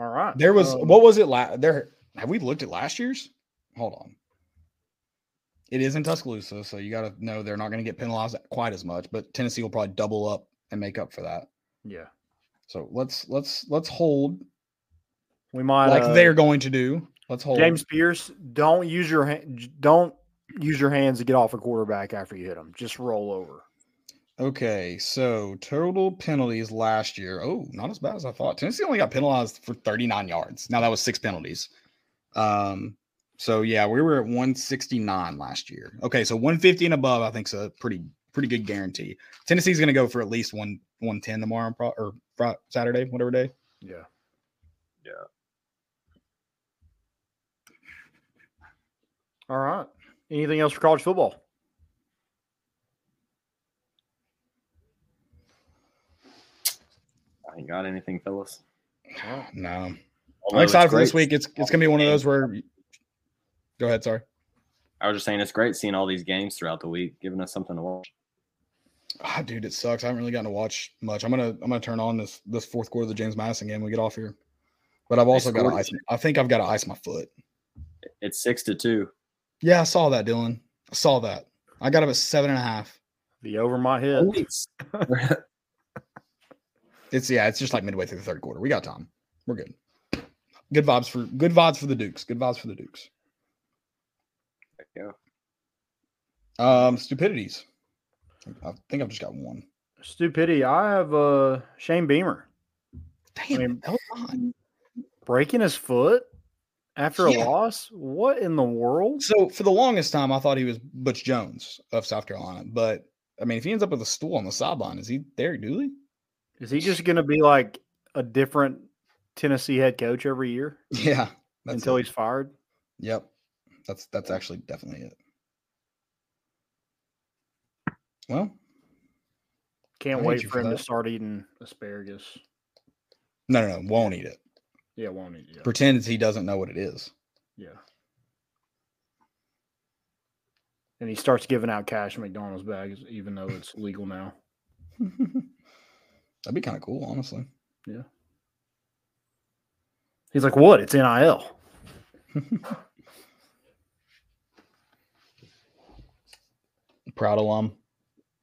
All right.
There was
Um,
what was it last there have we looked at last year's? Hold on. It is in Tuscaloosa, so you got to know they're not going to get penalized quite as much, but Tennessee will probably double up and make up for that.
Yeah.
So let's let's let's hold
We might
like
uh,
they're going to do. Let's hold.
James Pearce, don't use your don't use your hands to get off a quarterback after you hit him. Just roll over.
Okay, so total penalties last year. Oh, not as bad as I thought. Tennessee only got penalized for 39 yards. Now that was six penalties. Um, so yeah, we were at 169 last year. Okay, so 150 and above, I think is a pretty pretty good guarantee. Tennessee's going to go for at least one 110 tomorrow pro- or Fri- Saturday, whatever day.
Yeah.
Yeah.
All right. Anything else for college football?
I ain't got anything, Phyllis.
No,
Although
I'm excited for this week. It's it's going to be one of those where. Go ahead. Sorry.
I was just saying it's great seeing all these games throughout the week, giving us something to watch.
Ah, dude, it sucks. I haven't really gotten to watch much. I'm gonna I'm gonna turn on this this fourth quarter of the James Madison game. when We get off here, but I've also got to ice. I think I've got to ice my foot.
It's six to two.
Yeah, I saw that, Dylan. I saw that. I got him at seven and a half.
The over my head.
Points.
It's yeah, it's just like midway through the third quarter. We got time. We're good. Good vibes for good vibes for the Dukes. Good vibes for the Dukes.
Yeah.
Um, stupidities. I think I've just got one.
Stupidity. I have uh Shane Beamer
Damn,
mean,
that was
breaking his foot after
Yeah.
a loss. What in the world?
So for the longest time, I thought he was Butch Jones of South Carolina. But I mean, if he ends up with a stool on the sideline, is he Derek Dooley?
Is he just going to be like a different Tennessee head coach every year
Yeah.
Until
it.
he's fired?
Yep. That's that's actually definitely it. Well,
Can't wait for
for
him to start eating asparagus.
no, no, no, won't eat it.
Yeah, won't he? Yeah.
Pretends he doesn't know what it is.
yeah. And he starts giving out cash in McDonald's bags, even though it's legal now.
That'd be kind of cool, honestly. Yeah.
He's like, "What? It's nil."
Proud alum,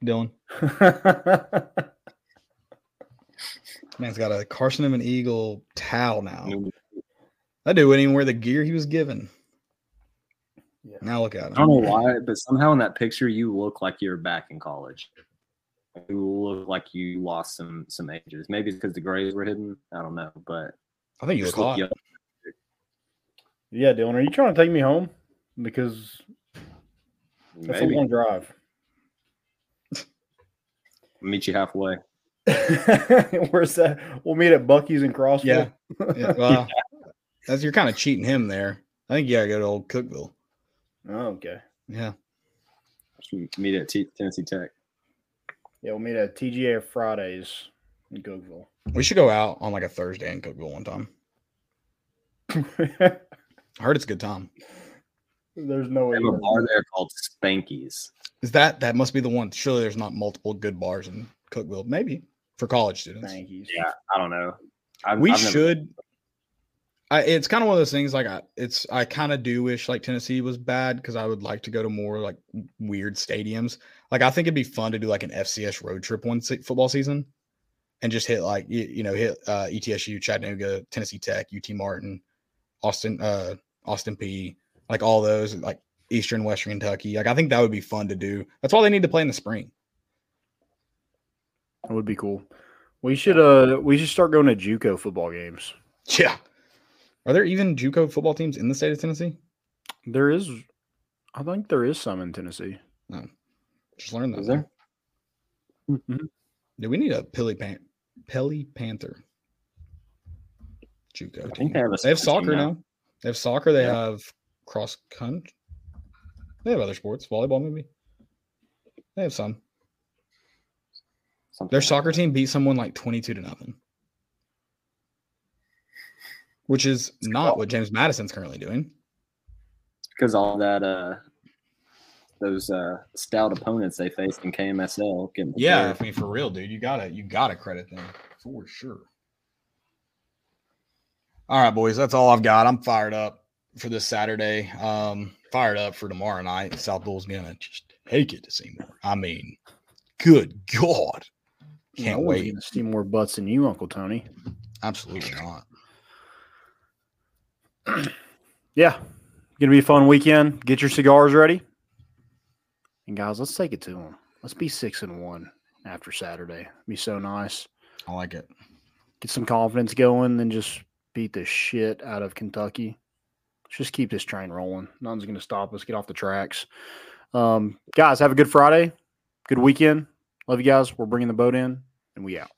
Dylan. Man's got a Carson-Newman Eagle towel now. That dude wouldn't even wear the gear he was given.
Yeah.
Now look at him.
I don't know why, but somehow in that picture you look like you're back in college. You look like you lost some some ages. Maybe it's because the grays were hidden. I don't know, but
I think you
just
look
look
hot.
young.
Yeah, Dylan, are you trying to take me home? Because that's
Maybe
a long drive.
meet you halfway.
Where's that? We'll meet at Buc-ee's in Crossville.
Yeah. Yeah, well, that's you're kind of cheating him there. I think you gotta go to old Cookeville.
Oh, okay.
Yeah.
Meet at T- Tennessee Tech.
Yeah, we'll meet at TGI Fridays in Cookeville.
We should go out on like a Thursday in Cookeville one time. I heard it's a good time.
There's no way.
They have a bar there called Spanky's.
Is that that must be the one? Surely there's not multiple good bars in Cookeville. Maybe for college students.
Yankees.
Yeah, I don't know. I've,
we
I've
should. I, it's kind of one of those things. Like I, it's I kind of do wish like Tennessee was bad because I would like to go to more like weird stadiums. Like I think it'd be fun to do like an FCS road trip one se- football season, and just hit like you, you know hit uh, ETSU, Chattanooga, Tennessee Tech, UT Martin, Austin, uh, Austin Peay, like all those like Eastern Western Kentucky. Like I think that would be fun to do. That's why they need to play in the spring.
That would be cool. We should uh we should start going to JUCO football games.
Yeah. Are there even JUCO football teams in the state of Tennessee?
There is I think there is some in Tennessee.
Oh, just learn that.
Is there? Mm-hmm.
Do we need a Pilly Pan Pelly Panther? JUCO.
I
team.
think they have a
They have soccer
now.
now. They have soccer. They
Yeah.
have cross country. They have other sports. Volleyball, maybe. They have some.
Something
Their
like
soccer
that.
team beat someone like twenty-two to nothing, which is not what James Madison's currently doing.
because all that uh those uh stout opponents they faced in KMSL getting
Yeah. I mean for real, dude. You gotta you gotta credit them for sure. All right, boys, that's all I've got. I'm fired up for this Saturday. Um, fired up for tomorrow night. South Bull's gonna just take it to Seymour. I mean, good God. Can't
no
wait.
gonna see more butts than you, Uncle Tony.
Absolutely not.
Yeah. Gonna be a fun weekend. Get your cigars ready. And guys, let's take it to them. Let's be six and one after Saturday. Be so nice.
I like it.
Get some confidence going, and just beat the shit out of Kentucky. Let's just keep this train rolling. Nothing's gonna stop us. Get off the tracks. Um, guys, have a good Friday. Good weekend. Love you guys. We're bringing the boat in, and we out.